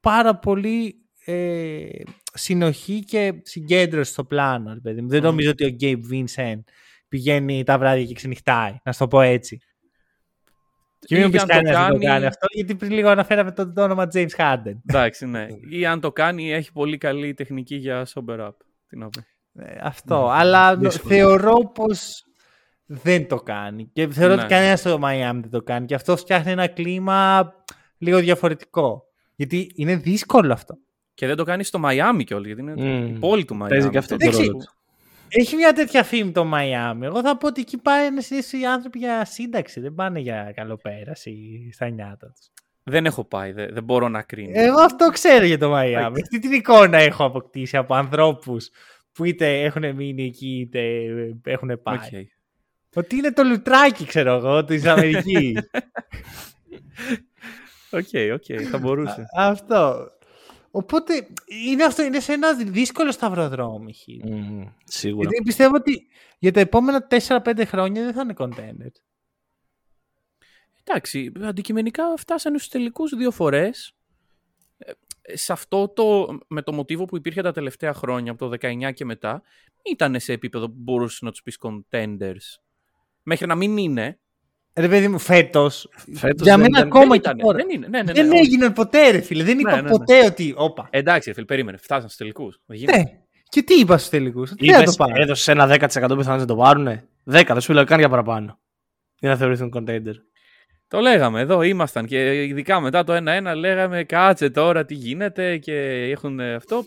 πάρα πολύ ε, συνοχή και συγκέντρωση στο πλάνο. ρε παιδί μου. Δεν νομίζω ότι ο Gabe Vincent πηγαίνει τα βράδια και ξενυχτάει, να σου το πω έτσι. Και Ή μην μου πεις αν το κανένας να το κάνει- κάνει αυτό, γιατί πριν λίγο αναφέραμε το, το όνομα James Harden. Εντάξει, ναι. Ή αν το κάνει, έχει πολύ καλή τεχνική για sober up. Τι να πω. Ε, αυτό. Αλλά νο- δύσκολο. θεωρώ πως δεν το κάνει. Και θεωρώ Ναι. ότι κανένας στο Miami δεν το κάνει. Και αυτό φτιάχνει ένα κλίμα λίγο διαφορετικό. Γιατί είναι δύσκολο αυτό. Και δεν το κάνει στο Miami κιόλας, γιατί είναι Μμμ. η πόλη του Miami. Παίζει και αυτό το Εντάξει, ρόλο του. Έχει μια τέτοια φήμη το Miami. Εγώ θα πω ότι εκεί πάνε συνήθω οι άνθρωποι για σύνταξη. Δεν πάνε για καλοπέραση στα νιάτα τους. Δεν έχω πάει, δεν, δεν μπορώ να κρίνω. Εγώ αυτό ξέρω για το Miami. Αυτή την εικόνα έχω αποκτήσει από ανθρώπους που είτε έχουν μείνει εκεί είτε έχουν πάει. Οκ. Ότι είναι το Λουτράκι, ξέρω εγώ, της Αμερικής. OK, OK, θα μπορούσε. αυτό. Οπότε είναι αυτό, είναι σε ένα δύσκολο σταυροδρόμι. Χ. Μμμ, Σίγουρα. Γιατί πιστεύω ότι για τα επόμενα 4-5 χρόνια δεν θα είναι contender. Εντάξει, αντικειμενικά φτάσανε στους τελικούς δύο φορές. Ε, Σε αυτό το, με το μοτίβο που υπήρχε τα τελευταία χρόνια, από το 19 και μετά, ήταν σε επίπεδο που μπορούσες να τους πεις contenders. Μέχρι να μην είναι. Ρε παιδί μου, φέτος. Φέτος Για δεν μένα ήταν- ακόμα δεν και ήταν, τώρα. δεν είναι. Ναι, ναι, ναι, δεν όχι. έγιναν ποτέ, ρε φίλε. Δεν Ναι, είπα ναι, ναι. ποτέ ότι. Όπα. Εντάξει, ρε φίλε, περίμενε. Φτάσαν στους τελικούς. Δεν Ναι. γίνεται. Και τι είπα στους τελικούς; Τι θα το Είπες, πάρω; έδωσες ένα 10% πιθανότητες να το πάρουνε. 10, δεν σου λέω καν για παραπάνω. Για να θεωρηθούν contender. Το λέγαμε, εδώ ήμασταν και ειδικά μετά το 1-1 λέγαμε κάτσε τώρα τι γίνεται και έχουν ε, αυτό.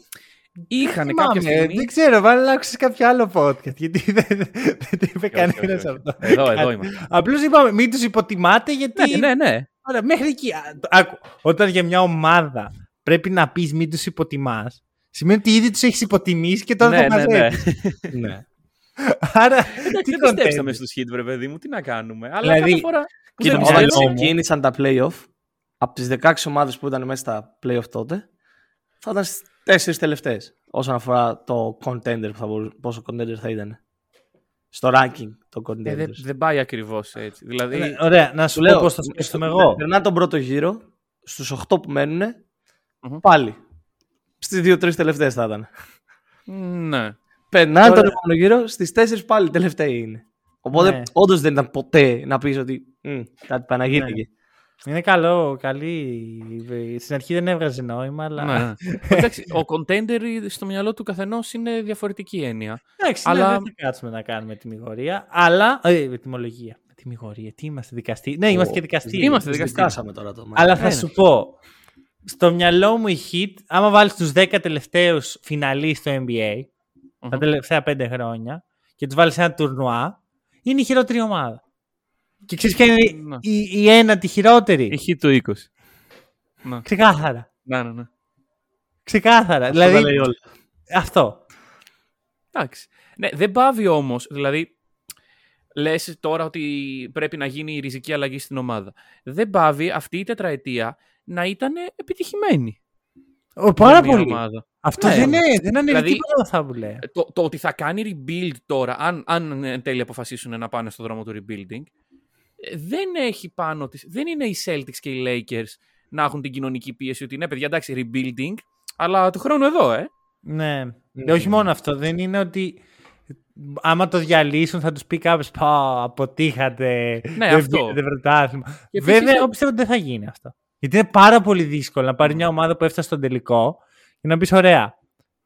Είχαν Θυμάμαι, κάποια στιγμή... Δεν ξέρω, βάλε να άκουσε κάποιο άλλο podcast. Γιατί δεν, δεν το είπε Όχι, όχι, κανένας όχι. αυτό. Εδώ, εδώ είμαστε. Απλώς είπαμε, μην τους υποτιμάτε γιατί. Ναι, ναι, ναι. Ωραία, μέχρι εκεί. Α, το- Άκου, όταν για μια ομάδα πρέπει να πεις μην τους υποτιμάς, σημαίνει ότι ήδη τους έχεις υποτιμήσει και τώρα ναι, το ναι, ναι. μαζεύεις. ναι. Άρα. Εντάξει, τι δεν πιστέψαμε contender. στους hit, βρε παιδί μου, τι να κάνουμε. Αλλά Δηλαδή, κάθε φορά που Κοίτα, δεν όταν πιστεύω- ξεκίνησαν τα playoff, από τις 16 ομάδες που ήταν μέσα στα playoff τότε, θα ήταν στις 4 τελευταίες. Όσον αφορά το contender, που θα μπορούσε, πόσο contender θα ήταν. στο ranking των Ε, contenders. δεν, δεν πάει ακριβώς έτσι. Δηλαδή, Ναι, Ωραία, να σου Σου πω λέω, πώς το σκέφτομαι εγώ. Περνά τον πρώτο γύρο, στους 8 που μενουν Μμμ. πάλι. Στις 2-3 τελευταίες θα ήταν. ναι. Περνά Τώρα- τον επόμενο γύρο, στις 4 πάλι τελευταίοι είναι. Οπότε Ναι. όντως δεν ήταν ποτέ να πεις ότι «Μμ, κάτι πάει να γίνει Ναι. εκεί. Είναι καλό, καλή. Στην αρχή δεν έβγαζε νόημα, αλλά. ναι, ναι. Εντάξει, ο contender στο μυαλό του καθενός είναι διαφορετική έννοια. Εντάξει, Αλλά- ναι, δεν θα κάτσουμε να κάνουμε τιμιγορία, αλλά. Ε, με τιμολογία. Με τιμιγορία. Τι είμαστε, δικαστή. Ναι, είμαστε και δικαστή. Είμαστε Τις δικαστήρια. δικάσαμε τώρα το Αλλά μάτι. θα Ναι, σου πω. Στο μυαλό μου η Heat, άμα βάλεις τους 10 τελευταίους φιναλί στο NBA τα Μμμ. τελευταία 5 χρόνια και τους βάλεις ένα τουρνουά, είναι η χειρότερη ομάδα. Και ξέρεις ποια είναι Ναι. η, η ένατη χειρότερη; Η χ του 20. Ναι, Ξεκάθαρα. ναι, ναι. ναι. Ξεκάθαρα. Αυτό τα δηλαδή, λέει όλα. αυτό. Εντάξει. Ναι, δεν πάβει όμως. Δηλαδή, λες τώρα ότι πρέπει να γίνει η ριζική αλλαγή στην ομάδα. Δεν πάβει αυτή η τετραετία να ήταν επιτυχημένη. Ο, πάρα για μια πολύ. ομάδα. Αυτό Ναι. δεν είναι, δεν είναι Δηλαδή- τίποτα από αυτά που λέει. Ε, Το, το ότι θα κάνει rebuild τώρα, αν, αν εν τέλει αποφασίσουν να πάνε στο δρόμο του rebuilding, ε, δεν έχει πάνω της, δεν είναι οι Celtics και οι Lakers να έχουν την κοινωνική πίεση ότι ναι παιδιά εντάξει rebuilding, αλλά του χρόνου εδώ ε. Ναι. Μμμ. Και όχι μόνο αυτό. Δεν είναι ότι άμα το διαλύσουν θα τους πει κάποιος «Πω, αποτύχατε, Ναι, δεν αυτό. πήρατε πρωτάθλημα». Και Βέβαια, επίσης- εγώ πιστεύω ότι δεν θα γίνει αυτό. Γιατί είναι πάρα πολύ δύσκολο να πάρει μια ομάδα που έφτασε στον τελικό και να πεις «Ωραία,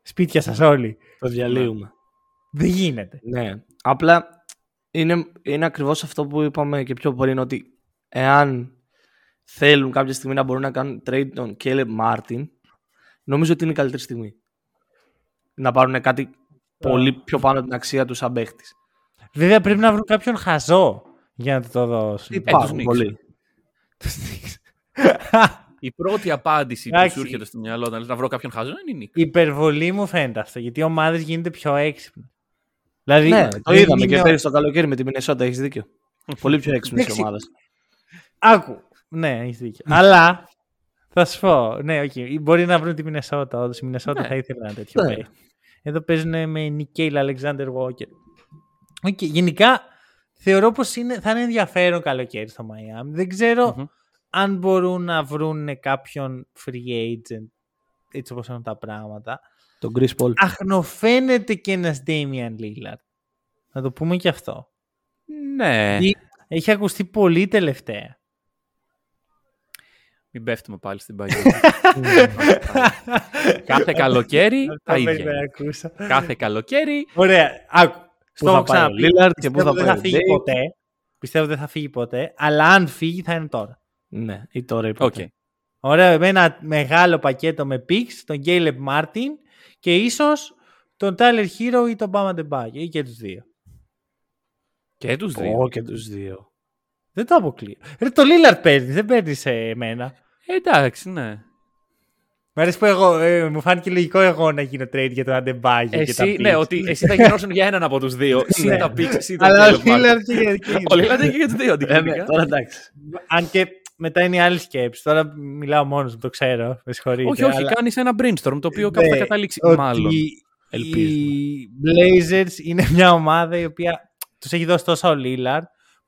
σπίτια σας όλοι». Το διαλύουμε. Δεν γίνεται. Ναι. Απλά είναι, είναι ακριβώς αυτό που είπαμε και πιο πριν ότι εάν θέλουν κάποια στιγμή να μπορούν να κάνουν trade τον Caleb Martin νομίζω ότι είναι η καλύτερη στιγμή. Να πάρουν κάτι πολύ πιο πάνω από την αξία τους σαν παίχτης. Βέβαια πρέπει να βρουν κάποιον χαζό για να του το δώσουν. Υπάρχουν Knicks. πολλοί. Η πρώτη απάντηση που Εντάξει. σου έρχεται στο μυαλό όταν λες να βρω κάποιον χαζό είναι η Nick. Υπερβολή μου φαίνεται αυτό, γιατί οι ομάδες γίνονται πιο έξυπνοι. Δηλαδή, Ναι, το δεν είδαμε είναι και ο- πέρυσι το καλοκαίρι με τη Μινεσότα, έχεις δίκιο. Πολύ πιο έξυπνη η Εντάξει. ομάδα. Άκου. Ναι, έχεις δίκιο. Αλλά θα σου πω. Ναι, okay. μπορεί να βρουν τη Μινεσότα. Όντως η Μινεσότα Ναι. θα ήθελε ένα τέτοιο Ναι. παίκτη. Εδώ παίζουν με Νικέιλ Αλεξάνδρ Walker. Okay. Γενικά θεωρώ πως θα είναι ενδιαφέρον καλοκαίρι στο Μαϊάμι. Δεν ξέρω Μμμ. αν μπορούν να βρουν κάποιον free agent έτσι όπως έχουν τα πράγματα. Τον Chris Paul. Αχνοφαίνεται και ένας Damian Lillard. Να το πούμε και αυτό. Ναι. Τι- Έχει ακουστεί πολύ τελευταία. Μην πέφτουμε πάλι στην παγιά. Κάθε καλοκαίρι τα Αυτό ίδια. περίμενα να ακούσω. Κάθε καλοκαίρι Ωραία, άκου. Στο θα έχω πάει ο ξαναπεί. Lillard και πού Πιστεύω θα δεν πάει θα ο φύγει Dame. ποτέ. Πιστεύω δεν θα φύγει ποτέ. Αλλά αν φύγει θα είναι τώρα. Ναι, ή τώρα ή Οκ. ποτέ. Ωραία, με ένα μεγάλο πακέτο με picks, τον Caleb Martin και ίσως τον Tyler Herro ή τον Bam Adebayo ή και τους δύο. Και τους δύο. Εγώ και τους δύο. Δεν το αποκλείω. Ρε, το Lillard παίρνει, δεν παίρνεις σε εμένα. Ε, εντάξει, ναι. Μ' αρέσει που εγώ, ε, μου φάνηκε λογικό εγώ να γίνω trade για τον Adebayo και τα Εσύ, picks. ναι, ότι εσύ θα γινώσουν για έναν από τους δύο. Συν Ναι. τα picks, συν τον Αλλά ο Caleb Martin. Lillard και, και... Ο Lillard είναι και για τους δύο Ε, ναι, αντικειμενικά. τώρα εντάξει. Αν και μετά είναι η άλλη σκέψη. Τώρα μιλάω μόνος μου, το ξέρω. Με συγχωρείτε. Όχι, όχι, αλλά κάνεις ένα brainstorm το οποίο κάπου θα Ναι, καταλήξει. ότι Μάλλον. Ελπίζουμε. Οι Blazers είναι μια ομάδα η οποία τους έχει δώσει τόσο ο Lillard.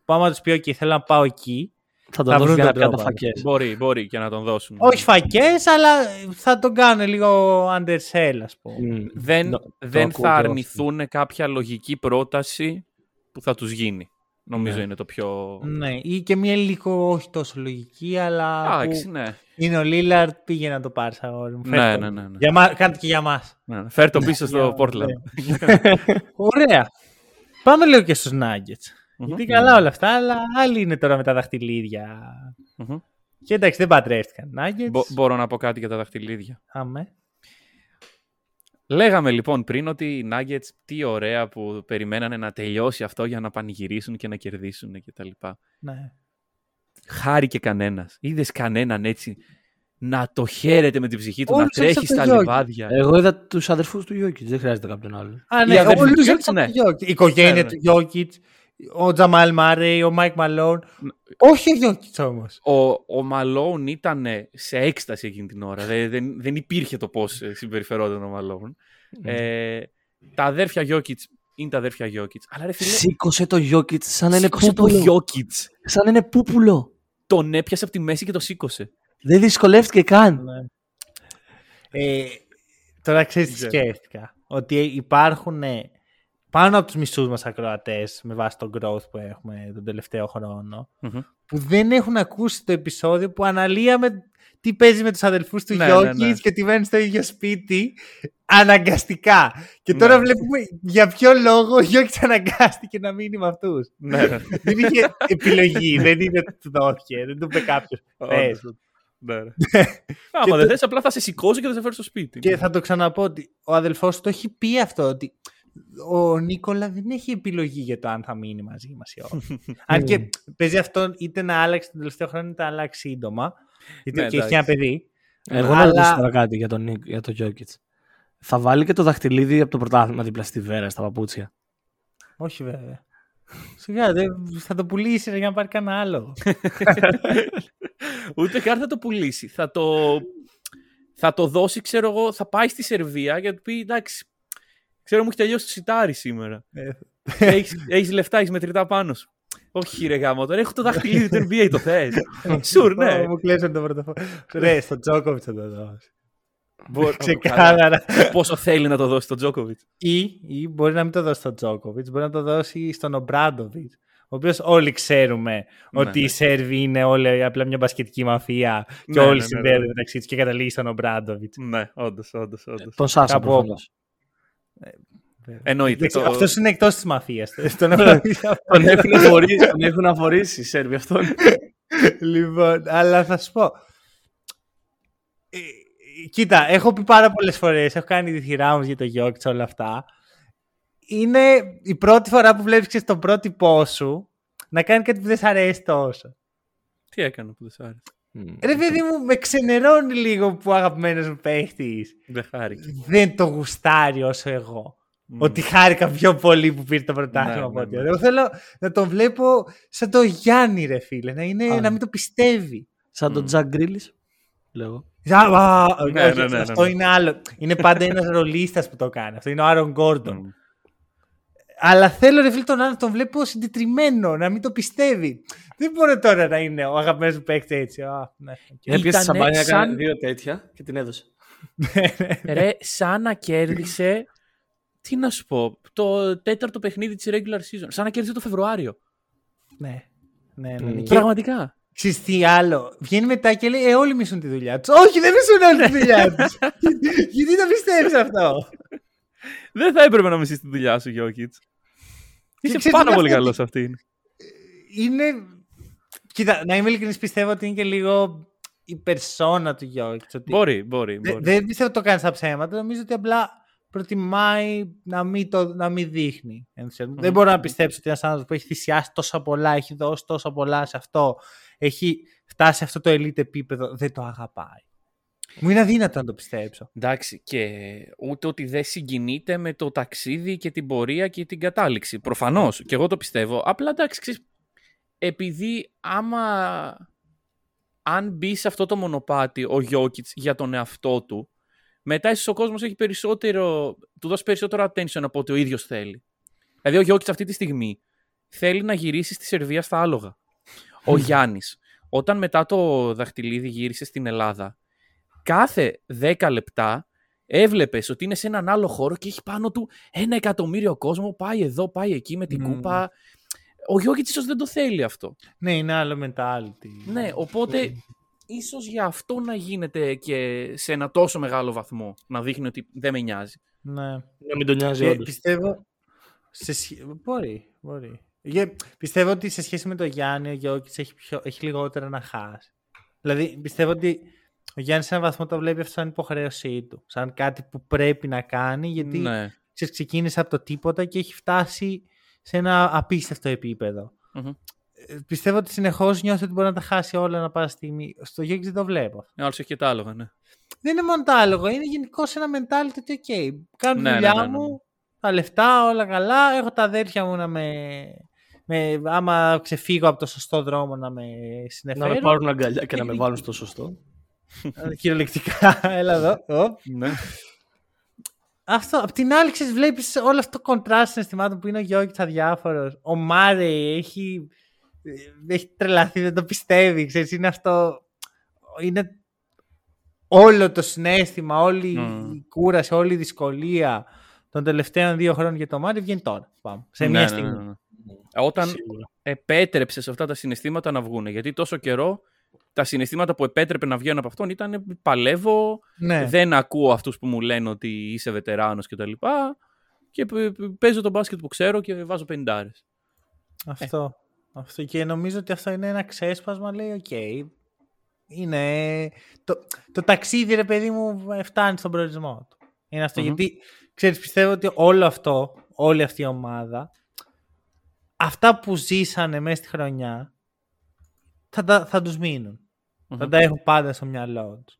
Που άμα τους πει: OK, θέλω να πάω εκεί. Θα τον Θα δώσουν βρουν για να τον πιάνουν τρόπο. φακές. Μπορεί, μπορεί και να τον δώσουν. Όχι φακές, αλλά θα τον κάνουν λίγο undersell, ας πούμε. Μμ. Δεν, Το- το δεν ακούω θα και εγώ αρνηθούν κάποια λογική πρόταση που θα τους γίνει. Νομίζω Ναι. είναι το πιο... Ναι, ή και μια λίγο όχι τόσο λογική, αλλά. που Εντάξει, ναι. είναι ο Lillard, πήγε να το πάρει αγόρι μου. Ναι, Φέρ' το. ναι, ναι, ναι. Για μα... Κάντε και για μας. ναι. Φέρ το πίσω στο για- Portland. Ωραία. Πάμε λίγο και στους Nuggets. Μμμ. Γιατί καλά όλα αυτά, αλλά άλλοι είναι τώρα με τα δαχτυλίδια. Μμμ. Και εντάξει, δεν παντρεύτηκαν. Nuggets. Μπο- Μπορώ να πω κάτι για τα δαχτυλίδια. Άμε. Λέγαμε λοιπόν πριν ότι οι Nuggets τι ωραία που περιμένανε να τελειώσει αυτό για να πανηγυρίσουν και να κερδίσουν κτλ. Ναι. Χάρηκε κανένας. Είδες κανέναν έτσι να το χαίρεται με την ψυχή του, Όλους να τρέχει έξω από στα το Jokic. λιβάδια. Εγώ είδα τους αδερφούς του Γιώκη, δεν χρειάζεται κάποιον άλλο. Α, Οι ναι, αδερφοί όλους του έξω Jokic, από ναι. το Jokic. Η οικογένεια Ναι, ναι. του Jokic, ο Jamal Murray, ο Mike Malone. Όχι ο Jokic όμως. Ο, ο Malone ήταν σε έκσταση εκείνη την ώρα. Δεν, δεν, δεν υπήρχε το πώς ε, συμπεριφερόταν ο Μαλόν. Ε, τα αδέρφια Γιώκητς είναι τα αδέρφια Γιώκητς. Αλλά ρε φίλε. Σήκωσε το Γιώκητς σαν να είναι σήκωσε το πούπουλο. Γιώκητς. Σαν να είναι πούπουλο. Τον έπιασε από τη μέση και το σήκωσε. Δεν δυσκολεύτηκε καν. Ε, τώρα ξέρεις τι ξέρω. σκέφτηκα. Ότι υπάρχουν ε, πάνω από τους μισούς μας ακροατές με βάση τον growth που έχουμε τον τελευταίο χρόνο Μμμ. που δεν έχουν ακούσει το επεισόδιο που αναλύαμε τι παίζει με τους αδελφούς του Ναι, Γιώκης ναι, ναι. και ότι μένουν στο ίδιο σπίτι αναγκαστικά. Και τώρα Ναι. βλέπουμε για ποιο λόγο ο Γιώκης αναγκάστηκε να μείνει με αυτούς. ναι, ναι. δεν είχε επιλογή, δεν είναι ότι του δόθηκε, δεν του είπε κάποιος. Πες. Όντως. Ναι, ναι. Άμα δεν θες, απλά θα σε σηκώσω και θα σε φέρω στο σπίτι. Και θα το ξαναπώ ότι ο αδελφός του το έχει πει αυτό, ότι ο Νίκολα δεν έχει επιλογή για το αν θα μείνει μαζί μας ή όχι. αν και παίζει αυτό είτε να άλλάξει τον τελευταίο χρόνο είτε να αλλάξει σύντομα. Γιατί Ναι, και έχει ένα εντάξει. παιδί. Εγώ να Αλλά- ρωτήσω τώρα κάτι για τον, Νίκ- για τον Γιώκητς. Θα βάλει και το δαχτυλίδι από το πρωτάθλημα δίπλα στη βέρας στα παπούτσια; Όχι βέβαια. Σιγά, δεν- θα το πουλήσει ρε, για να πάρει κανένα άλλο. Ούτε καν θα το πουλήσει. Θα το, θα το δώσει, ξέρω εγώ, θα πάει στη Σερβία για να του πει εντάξει. Ξέρω μου έχει τελειώσει το σιτάρι σήμερα. Ε, έχεις, έχεις λεφτά, έχεις μετρητά πάνω σου. Όχι ρε γάμο, τώρα έχω το δαχτυλίδι του NBA, το θες. Σουρ, ναι. Ω, Μου κλέψαν το πρωτοφόρο. Ρε, στο Τζόκοβιτ θα το δώσει. Μπορεί- Ξεκάθαρα. Πόσο θέλει να το δώσει στον Τζόκοβιτ. Ή, ή μπορεί να μην το δώσει στον Τζόκοβιτ, μπορεί να το δώσει στον Ομπράντοβιτ. Ο οποίος όλοι ξέρουμε ότι ναι. οι Σέρβοι είναι όλοι απλά μια μπασκετική μαφία και Ναι, όλοι ναι, ναι, συνδέονται ναι. μεταξύ τους και καταλήγει στον Ομπράντοβιτ. Ναι, όντως, όντως, όντως. Τον Σάσα Κάπου προφανώς. Εννοείται. το- Αυτός είναι εκτός της μαφίας. Τον έχω δει αυτό. Τον έχουν αφορήσει, τον έχουν αφορήσει οι Σέρβοι αυτόν. λοιπόν, αλλά θα σου πω. Ε, κοίτα, έχω πει πάρα πολλές φορές, έχω κάνει τη θηρά μου για το Γιώκητ όλα αυτά. Είναι η πρώτη φορά που βλέπεις τον πρότυπό σου να κάνει κάτι που δεν σ' αρέσει τόσο. Τι έκανε που δεν σ' άρεσε; Ρε παιδί μου, με ξενερώνει λίγο που ο αγαπημένος μου παίχτης Δεν χάρηκε. δεν το γουστάρει όσο εγώ. Μμ. Ότι χάρηκα πιο πολύ που πήρε το πρωτάθλημα Ναι, από ναι, ότι ναι. εγώ θέλω να τον βλέπω σαν το Γιάννη, ρε φίλε. Να, είναι, Α. να μην το πιστεύει. Σαν τον Jack Grealish, λέω. Α, α, όχι, Ναι, ναι, ναι, ναι, αυτό ναι. είναι άλλο. Είναι πάντα ένας ρολίστας που το κάνει. Αυτό είναι ο Aaron Gordon. Μμ. Αλλά θέλω ρε φίλε τον άλλο να τον βλέπω συντετριμμένο, να μην το πιστεύει. Δεν μπορεί τώρα να είναι ο αγαπημένος μου παίκτης έτσι. Α, ναι, οκ. Έπιασε Ήτανε σαμπάνια, σαν- έκανε δύο τέτοια και την έδωσε. Ρε, σαν να κέρδισε. Τι να σου πω, το τέταρτο παιχνίδι της regular season. Σαν να κέρδισε το Φεβρουάριο. ναι. Ναι, ναι, ναι. Μμ. Και Πραγματικά. ξέρεις τι άλλο. Βγαίνει μετά και λέει: Ε, όλοι μισούν τη δουλειά τους. Όχι, δεν μισούν όλοι τη δουλειά τους. Γιατί το πιστεύεις αυτό; Δεν θα έπρεπε να μισείς τη δουλειά σου, Γιώκητ. Είσαι ξέρεις πάρα τι πολύ αυτό- καλός σε αυτήν. Είναι. Κοίτα, να είμαι ειλικρινής, πιστεύω ότι είναι και λίγο η περσόνα του Γιώργη. Μπορεί, μπορεί. Δε- μπορεί. δεν πιστεύω ότι το κάνει στα ψέματα. Νομίζω ότι απλά προτιμάει να μην, το, να μην δείχνει ενθουσιασμό. Δεν μπορώ να πιστέψω ότι ένας άνθρωπος που έχει θυσιάσει τόσα πολλά, έχει δώσει τόσα πολλά σε αυτό, έχει φτάσει σε αυτό το elite επίπεδο, δεν το αγαπάει. Μου είναι αδύνατο να το πιστέψω. Εντάξει, και ούτε ότι δεν συγκινείται με το ταξίδι και την πορεία και την κατάληξη. Προφανώς. Και εγώ το πιστεύω. Απλά εντάξει, ξέρεις, επειδή άμα. Αν μπει σε αυτό το μονοπάτι ο Γιώκητς για τον εαυτό του, μετά ίσως ο κόσμος έχει περισσότερο. του δώσει περισσότερο attention από ότι ο ίδιος θέλει. Δηλαδή, ο Γιώκητς αυτή τη στιγμή θέλει να γυρίσει στη Σερβία στα άλογα. Ο Γιάννης, όταν μετά το δαχτυλίδι γύρισε στην Ελλάδα, κάθε 10 λεπτά έβλεπες ότι είναι σε έναν άλλο χώρο και έχει πάνω του ένα εκατομμύριο κόσμο. Πάει εδώ, πάει εκεί με την Μμμ. κούπα. Ο Γιώκητ ίσως δεν το θέλει αυτό. Ναι, είναι άλλο mentality. Ναι, οπότε ίσως για αυτό να γίνεται και σε ένα τόσο μεγάλο βαθμό. Να δείχνει ότι δεν με νοιάζει. Ναι. Να μην τον νοιάζει Και όντως. πιστεύω. Σε σχέ- Μπορεί, μπορεί. Και πιστεύω ότι σε σχέση με τον Γιάννη, ο Γιώκητς έχει, πιο... έχει λιγότερα να χάσει. Δηλαδή, πιστεύω ότι ο Γιάννης σε έναν βαθμό το βλέπει αυτό σαν υποχρέωσή του. Σαν κάτι που πρέπει να κάνει, γιατί Ναι. ξέρεις, ξεκίνησε από το τίποτα και έχει φτάσει σε ένα απίστευτο επίπεδο. Μμμ. Ε, Πιστεύω ότι συνεχώς νιώθει ότι μπορεί να τα χάσει όλα να πάει στιγμή. Στο Γιώκητς δεν το βλέπω. Άλλος έχει και τα άλογα, ναι. Δεν είναι μόνο το άλογο, είναι γενικώ ένα mentality ότι OK, κάνω τη Ναι, ναι, δουλειά ναι, ναι, ναι. μου, τα λεφτά, όλα καλά, έχω τα αδέρφια μου να με, με άμα ξεφύγω από το σωστό δρόμο να με Να με συνεφέρουν. πάρουν αγκαλιά και να με βάλουν στο σωστό. Ε, Κυριολεκτικά, έλα εδώ. Οπ. ναι. αυτό, απ' την άλλη, ξέρεις, βλέπεις όλο αυτό το κοντράστ συναισθημάτων που είναι ο Γιώργης αδιάφορος. Ο Μάρε έχει, έχει τρελαθεί, δεν το πιστεύει, ξέρεις, είναι αυτό, είναι όλο το συνέστημα, όλη Mm. η κούραση, όλη η δυσκολία των τελευταίων δύο χρόνων για το Μάρε βγαίνει τώρα. Πάμε, σε Ναι, μια ναι, στιγμή. ναι, ναι. Όταν Σίγουρα. επέτρεψες σε αυτά τα συναισθήματα να βγουν. Γιατί τόσο καιρό τα συναισθήματα που επέτρεπε να βγαίνουν από αυτόν ήταν παλεύω, Ναι. δεν ακούω αυτούς που μου λένε ότι είσαι βετεράνος κτλ. Και, και π- π- παίζω το μπάσκετ που ξέρω και βάζω 50 Αυτό. αυτό. Και νομίζω ότι αυτό είναι ένα ξέσπασμα, λέει, οκ. Είναι... Το, το ταξίδι, ρε παιδί μου, φτάνει στον προορισμό του. Είναι αυτό, Μμμ. γιατί, ξέρεις, πιστεύω ότι όλο αυτό, όλη αυτή η ομάδα, αυτά που ζήσανε μέσα στη χρονιά, θα, τα- θα τους μείνουν. Θα Μμμ. τα έχουν πάντα στο μυαλό τους.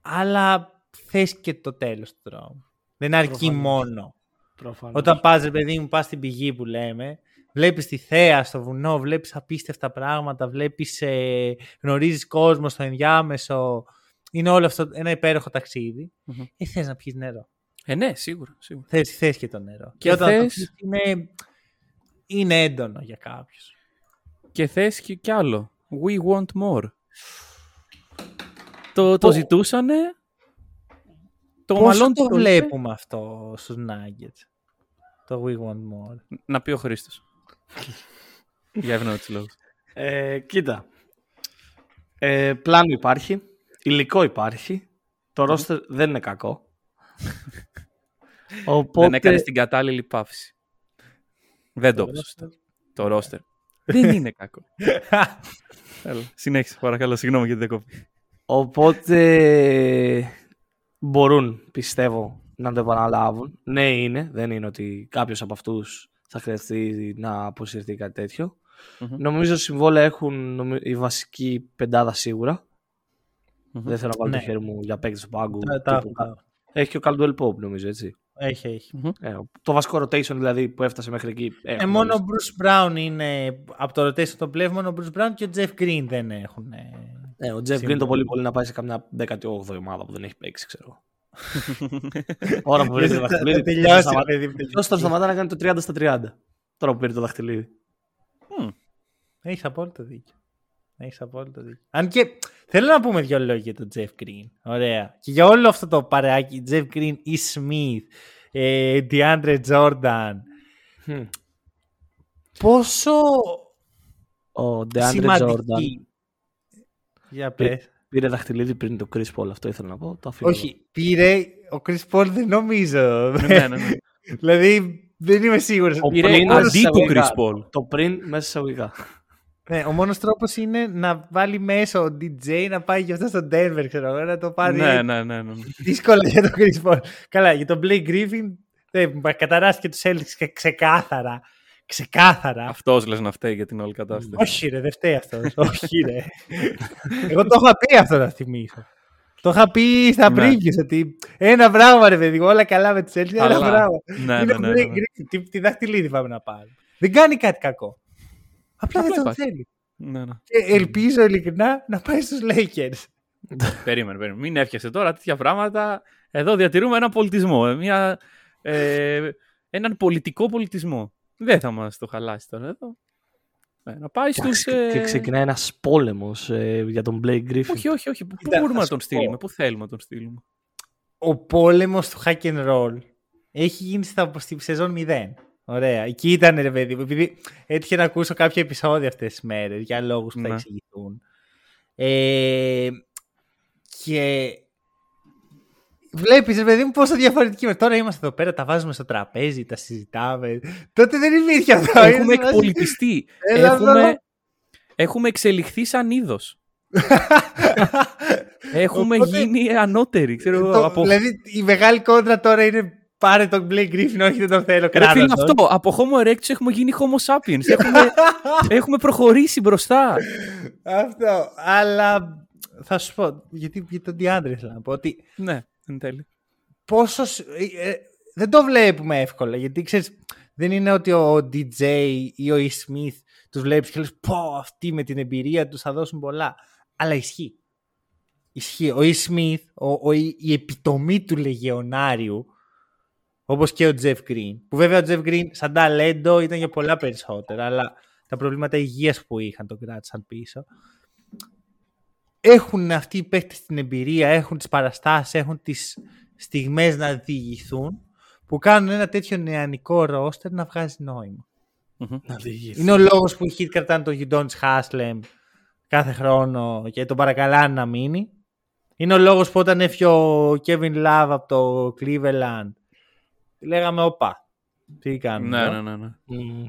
Αλλά θες και το τέλος του δρόμου. Δεν αρκεί Προφανώς. μόνο. Προφανώς. Όταν πας ρε παιδί μου, πας στην πηγή που λέμε, βλέπεις τη θέα στο βουνό, βλέπεις απίστευτα πράγματα, βλέπεις, ε, γνωρίζεις κόσμο στο ενδιάμεσο, είναι όλο αυτό ένα υπέροχο ταξίδι. Μμμ. Ε, θες να πιεις νερό. Ε, ναι, σίγουρα. σίγουρα. Θες, θες και το νερό. Και όταν το θες- πιεις είναι, είναι έντονο για κάποιους. Και θες και κι άλλο. We want more. Το, το Πο- ζητούσανε. Το Πώς μαλλόν το το βλέπουμε αυτό στους Nuggets; Το We Want More. Να πει ο Χρήστος. Για ευνόητους λόγους. Ε, κοίτα. Ε, πλάνο υπάρχει. Υλικό υπάρχει. Το ρόστερ δεν είναι κακό. Οπότε... Δεν έκανε την κατάλληλη παύση. Δεν το έπαιξε σωστά. Το ρόστερ. Δεν είναι κακό. Έλα, συνέχισε παρακαλώ. Συγγνώμη για την δεκόπη. Οπότε μπορούν, πιστεύω, να το επαναλάβουν. Ναι, είναι. Δεν είναι ότι κάποιος από αυτούς θα χρειαστεί να αποσυρθεί ή κάτι τέτοιο. Μμμ. Νομίζω συμβόλαια έχουν νομι- η βασική πεντάδα σίγουρα. Μμμ. Δεν θέλω να βάλω Ναι. το χέρι μου για παίκτη του πάγκου. Τα- τα τύπου. έχουν, τα- Έχει και ο Caldwell Pope νομίζω έτσι. Έχει, έχει. Ε, το βασικό rotation δηλαδή που έφτασε μέχρι εκεί. Ε, έχουν μόνο ο όλοι. Bruce Brown είναι από το rotation το πλεύμα, μόνο ο Bruce Brown και ο Jeff Green δεν έχουν. ε, Ε, ο Jeff Green Συμβόλαιο. το πολύ πολύ να πάει σε καμιά 18η ομάδα που δεν έχει παίξει, ξέρω. Ώρα που πήρε το Θα- θα δαχτυλίδι. τελειώσει, σταμα- παιδί μου, Ποιος τον σταματά να κάνει το 30 στα 30. Τώρα που πήρε το δαχτυλίδι. Έχει απόλυτο δίκιο. Έχει απόλυτο δίκιο. Αν και θέλω να πούμε δύο λόγια για τον Jeff Green. Ωραία. Και για όλο αυτό το παρεάκι, Jeff Green, E. Smith, ε, DeAndre Jordan. Χμ. Πόσο Ο DeAndre Jordan σημαντική. Για πες. πήρε δαχτυλίδι πριν το Chris Paul. Αυτό ήθελα να πω. Το αφήνω εδώ. Όχι, πήρε ο Chris Paul δεν νομίζω. ναι, ναι, ναι. δηλαδή δεν είμαι σίγουρος. Ο Πήρε πριν αντί μέσα του εισαγωγικά. Chris Paul. Το πριν μέσα εισαγωγικά. Ναι, ο μόνος τρόπος είναι να βάλει μέσα ο DJ να πάει και αυτό στο Denver, ξέρω εγώ, να το πάρει Ναι, ναι, ναι, ναι. δύσκολα για τον Chris Paul. Καλά, για τον Blake Griffin δεν καταράστηκε τους Celtics και ξεκάθαρα. Ξεκάθαρα. Αυτός λες να φταίει για την όλη κατάσταση. Όχι ρε, δεν φταίει αυτός. Όχι ρε. Εγώ το είχα πει αυτό να θυμίσω. Το είχα πει στα Ναι. previews ότι ένα πράγμα ρε παιδί, μου, όλα καλά με τους Celtics, ένα Αλλά- πράγμα. Ναι, είναι ναι, ο ναι, Blake ναι, ναι. Griffin, τι, τι δαχτυλίδι πάμε να πάρουμε. Δεν κάνει κάτι κακό. Απλά δεν Απλά τον υπάρχει. θέλει. Ναι, ναι. Και ελπίζω ειλικρινά να πάει στους Lakers. Περίμενε, περίμενε. Μην έφτιασε τώρα τέτοια πράγματα. Εδώ διατηρούμε έναν πολιτισμό. ε, Μια, ε, έναν πολιτικό πολιτισμό. Δεν θα μας το χαλάσει τώρα εδώ. Ε, να πάει στους... Εντάξει, Και ε, ξεκινάει ένας πόλεμος για τον Blake Griffin. Όχι, όχι, όχι. Πού Κοίτα, μπορούμε θα να τον σου στείλουμε, πω. πού θέλουμε να τον στείλουμε. Ο πόλεμος του hack and roll έχει γίνει στα, στη σεζόν 0. Ωραία. Εκεί ήταν ρε παιδί μου. Επειδή έτυχε να ακούσω κάποια επεισόδια αυτές τις μέρες για λόγους που θα Ναι. εξηγηθούν. Ε, και βλέπεις ρε παιδί μου πόσο διαφορετική είμαστε. Τώρα είμαστε εδώ πέρα, τα βάζουμε στο τραπέζι, τα συζητάμε. Τότε δεν υπήρχε αυτό. Έχουμε Είναι σε φάση- εκπολιτιστεί. Έλα εδώ. έχουμε, έχουμε εξελιχθεί σαν είδος. Έχουμε Οπότε- γίνει ανώτεροι. Ξέρω, εγώ, Το- από... Δηλαδή η μεγάλη κόντρα τώρα είναι πάρε τον Blake Griffin, όχι δεν τον θέλω. Ρε κράτα φίλε, τον. αυτό. Από Homo erectus έχουμε γίνει Homo sapiens. έχουμε, έχουμε προχωρήσει μπροστά. Αυτό. Αλλά θα σου πω, γιατί για τον DeAndre ήθελα να πω ότι ναι, εν τέλει. πόσο. σ- ε, ε, δεν το βλέπουμε εύκολα. Γιατί ξέρεις, δεν είναι ότι ο DJ ή ο E. Smith τους βλέπεις και λες πω αυτοί με την εμπειρία τους θα δώσουν πολλά. Αλλά ισχύει. Ισχύει. Ο E. Smith, ο, ο, η, η επιτομή του λεγεωνάριου Όπως και ο Jeff Green. Που βέβαια ο Jeff Green σαν ταλέντο ήταν για πολλά περισσότερα, αλλά τα προβλήματα υγείας που είχαν τον κράτησαν πίσω. Έχουν αυτοί οι παίχτες την εμπειρία, έχουν τις παραστάσεις, έχουν τις στιγμές να διηγηθούν, που κάνουν ένα τέτοιο νεανικό ρόστερ να βγάζει νόημα. Να διηγηθεί. Είναι ο λόγος που οι Heat κρατάνε τον Γιντόνις Χάσλεμ κάθε χρόνο και τον παρακαλάνε να μείνει. Είναι ο λόγος που όταν έφυγε ο Kevin Love από το Cleveland λέγαμε όπα. Τι κάνουμε. Ναι, εδώ;» ναι, ναι. ναι. Μμμ.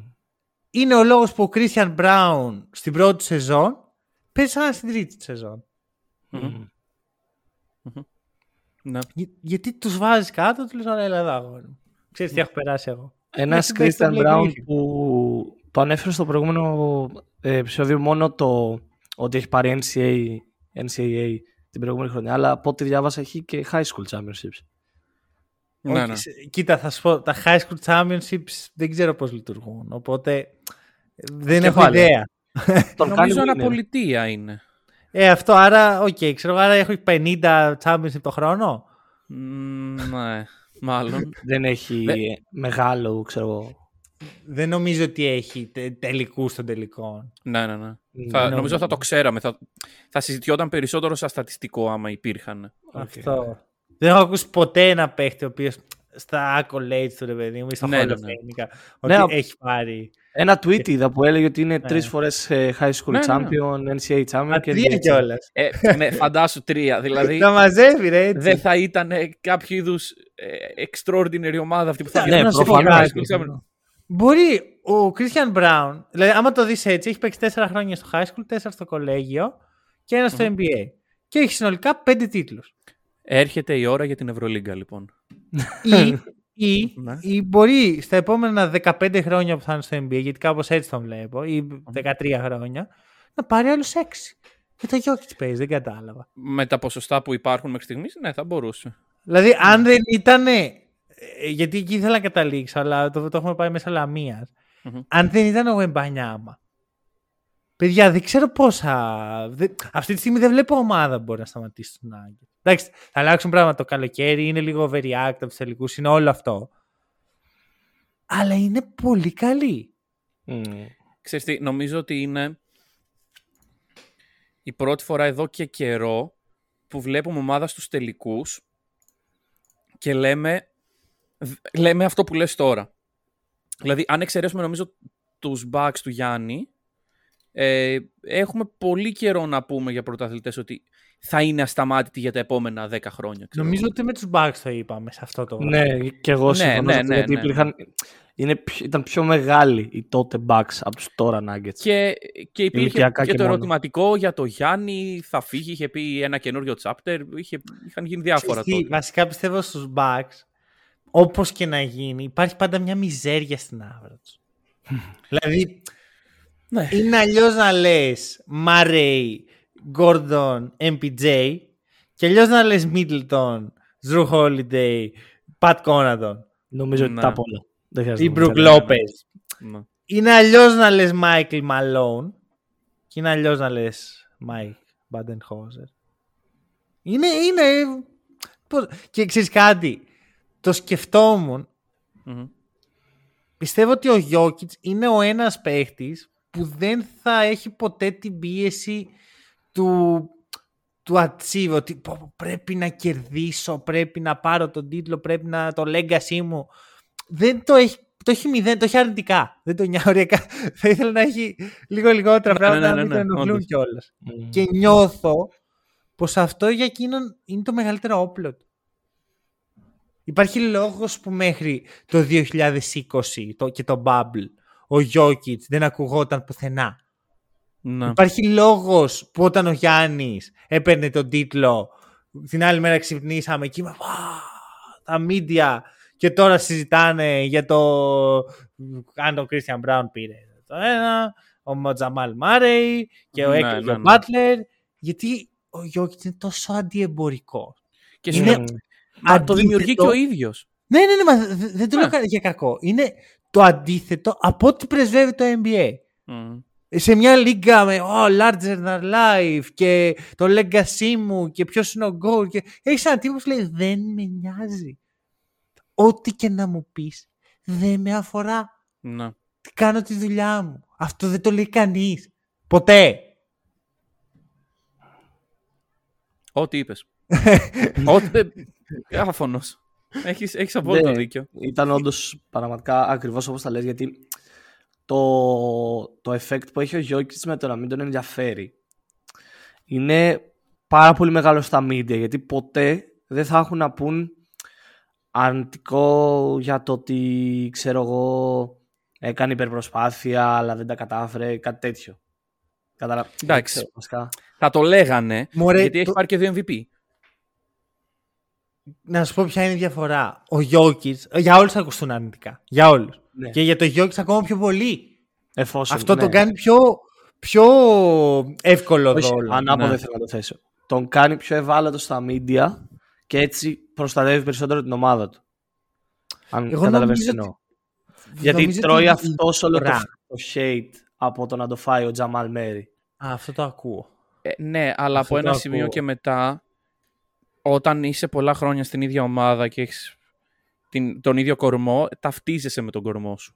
Είναι ο λόγος που ο Christian Brown στην πρώτη σεζόν παίζει σαν στην τρίτη σεζόν. Μμμ. ναι. Για- γιατί τους βάζεις κάτω, τους λες ωραία έλα εδώ αγόρι μου. Ξέρεις τι έχω περάσει εγώ. Ένας Έχει παίξει το Christian Blake Brown Griffin. που το ανέφερε στο προηγούμενο ε, επεισόδιο μόνο το ότι έχει πάρει NCAA, NCAA την προηγούμενη χρονιά, αλλά από ό,τι διάβασα έχει και high school championships. Ναι, Όχι, ναι. σε- Κοίτα, θα σου πω, τα high school championships δεν ξέρω πώς λειτουργούν. Οπότε δεν Και έχω πάλι. ιδέα. Τον Νομίζω κάνει winner. ανά πολιτεία είναι. Ε, αυτό άρα, οκ, ξέρω, άρα έχω 50 championship το χρόνο. Μ, ναι, μάλλον. Δεν έχει Ναι. μεγάλο, ξέρω εγώ. Δεν νομίζω ότι έχει τε, τελικούς των τελικών. ναι, ναι, ναι. Ναι, Θα, ναι. νομίζω θα το ξέραμε. Θα, θα συζητιόταν περισσότερο σαν στατιστικό άμα υπήρχαν. Αυτό. Δεν έχω ακούσει ποτέ ένα παίχτη ο οποίος στα accolades του ρε παιδί μου ή στο Ναι, Hall ναι, of ναι. Fame, Ναι, ότι έχει πάρει. Ένα tweet είδα που έλεγε ότι είναι Ναι. τρεις φορές ε, high school Ναι, ναι, ναι. champion, NCAA champion Μα και τρία NBA κιόλας. Ε, ναι, φαντάσου τρία. Δηλαδή Τα μαζεύει, ρε έτσι. δεν θα ήταν ε, κάποιο είδους extraordinary ομάδα αυτή που θα Ναι, βγαίνει Ναι, να σου πω προφανώς. κάτι. Μπορεί ο Christian Brown, δηλαδή άμα το δεις έτσι, έχει παίξει 4 χρόνια στο high school, 4 στο κολέγιο και ένα στο NBA. Και έχει συνολικά 5 τίτλους. Έρχεται η ώρα για την Ευρωλίγκα λοιπόν. ή, ή, Ναι. ή μπορεί στα επόμενα 15 χρόνια που θα είναι στο NBA, γιατί κάπως έτσι τον βλέπω, ή 13 χρόνια, να πάρει άλλους 6. Και το Jokic παίζεις, δεν κατάλαβα. Με τα ποσοστά που υπάρχουν μέχρι στιγμής, ναι, θα μπορούσε. Δηλαδή, αν δεν ήταν. Γιατί εκεί ήθελα να καταλήξω, αλλά το, το έχουμε πάει μέσα λαμίας. Μμμ. Αν δεν ήταν ο Εμπανιάμα. Παιδιά, δεν ξέρω πόσα. δεν- αυτή τη στιγμή δεν βλέπω ομάδα που μπορεί να σταματήσει τον Άγγελ. Εντάξει, θα αλλάξουν πράγματα το καλοκαίρι, είναι λίγο overreact από του τελικού, είναι όλο αυτό. Αλλά είναι πολύ καλή. Μμ. Ξέρεις τι, νομίζω ότι είναι η πρώτη φορά εδώ και καιρό που βλέπουμε ομάδα στους τελικούς και λέμε, δ- λέμε αυτό που λες τώρα. Δηλαδή, αν εξαιρέσουμε νομίζω τους Bucks του Γιάννη, ε, έχουμε πολύ καιρό να πούμε για πρωταθλητές ότι θα είναι ασταμάτητοι για τα επόμενα 10 χρόνια. ξέρω Νομίζω εγώ. ότι με τους Bucks το είπαμε σε αυτό το. Ναι, και εγώ Ναι, συμφωνώ ναι, σε αυτό, ναι, γιατί ναι. υπήρχαν, είναι, πιο- ήταν πιο μεγάλοι οι τότε Bucks από τους τώρα Nuggets. Και, και υπήρχε Ηλικιακά και, και το μόνο. ερωτηματικό για το Γιάννη, θα φύγει, είχε πει ένα καινούριο chapter, είχε, είχαν γίνει διάφορα Ξέρεις τι, τότε. Βασικά πιστεύω στους Bucks, όπως και να γίνει, υπάρχει πάντα μια μιζέρια στην άβρα τους. δηλαδή, Ναι. είναι αλλιώς να λες Murray, Gordon, MPJ και αλλιώς να λες Middleton, Drew Holiday, Pat Connaughton Νομίζω ότι Ναι. τα απ' όλα. Δεν χρειάζεται ή να Brook πούμε. Lopez. Ναι. Είναι αλλιώς να λες Michael Malone και είναι αλλιώς να λες Mike Badenhauser. Είναι, είναι... πώς- Και ξέρεις κάτι, το σκεφτόμουν Μμμ. πιστεύω ότι ο Γιώκητ είναι ο ένας παίχτης που δεν θα έχει ποτέ την πίεση του, του achieve, ότι πω, πω, πρέπει να κερδίσω, πρέπει να πάρω τον τίτλο, πρέπει να το legacy μου. Δεν το έχει, το έχει μηδέν, το έχει αρνητικά. Δεν το νοιάζει ωριακά. Θα ήθελα να έχει λίγο λιγότερα Ναι, πράγματα ναι, να ναι, μην ναι, το ενοχλούν όντως. κιόλας. Μμ. Και νιώθω πως αυτό για εκείνον είναι το μεγαλύτερο όπλο του. Υπάρχει λόγος που μέχρι το 2020 το, και το Bubble ο Jokic δεν ακουγόταν πουθενά. Ναι. Υπάρχει λόγος που όταν ο Γιάννης έπαιρνε τον τίτλο την άλλη μέρα ξυπνήσαμε και είμαι «Βα, τα media και τώρα συζητάνε για το αν ο Christian Brown πήρε το ένα, ο Τζαμάλ Μάρεϊ και ο Ναι, έκλειγε ναι, ο ναι. Butler γιατί ο Γιώκητς είναι τόσο αντιεμπορικό. Και Είναι είναι... Μα το δημιουργεί και αντίθετο. ο ίδιος. Ναι, ναι, ναι, μα δε- δεν το Ναι. λέω κα- για κακό. Είναι το αντίθετο από ό,τι πρεσβεύει το NBA. Μμ. Σε μια λίγκα με oh, larger than life και το legacy μου και ποιος είναι ο goal. Και... Έχεις ένα τύπο που λέει δεν με νοιάζει. ό,τι και να μου πεις δεν με αφορά. Ναι. Κάνω τη δουλειά μου. Αυτό δεν το λέει κανείς. Ποτέ. Ό,τι είπες. Ό,τι... Άφωνος. Έχεις, έχεις απόλυτο Ναι, δίκιο. Ήταν όντως πραγματικά ακριβώς όπως τα λες γιατί το, το effect που έχει ο Γιώκητ με το να μην τον ενδιαφέρει είναι πάρα πολύ μεγάλο στα media γιατί ποτέ δεν θα έχουν να πούν αρνητικό για το ότι ξέρω εγώ έκανε υπερπροσπάθεια αλλά δεν τα κατάφερε κάτι τέτοιο. Καταλα... Εντάξει. δεν ξέρω, βασικά. Θα το λέγανε, Μωρέ, γιατί έχει το- πάρει και δύο MVP. Να σου πω ποια είναι η διαφορά. Ο Γιώκητς, για όλους θα ακουστούν αρνητικά. Για όλους. Ναι. Και για το Γιώκητς ακόμα πιο πολύ. Εφόσον, Αυτό ναι. τον κάνει πιο, πιο εύκολο Όχι, ρόλο. ανάποδα ναι. θέλω να το θέσω. Τον κάνει πιο ευάλωτο στα media και έτσι προστατεύει περισσότερο την ομάδα του. Αν Εγώ καταλαβαίνεις νομίζω τι εννοώ. Γιατί Νομίζω τρώει ότι η αυτός όλο το, διαφορά- το hate από το να το φάει ο Τζαμάλ Μέρι. Α, αυτό το ακούω. Ε, ναι, αλλά Αυτό από το ένα σημείο ακούω. και μετά, όταν είσαι πολλά χρόνια στην ίδια ομάδα και έχεις την, τον ίδιο κορμό, ταυτίζεσαι με τον κορμό σου.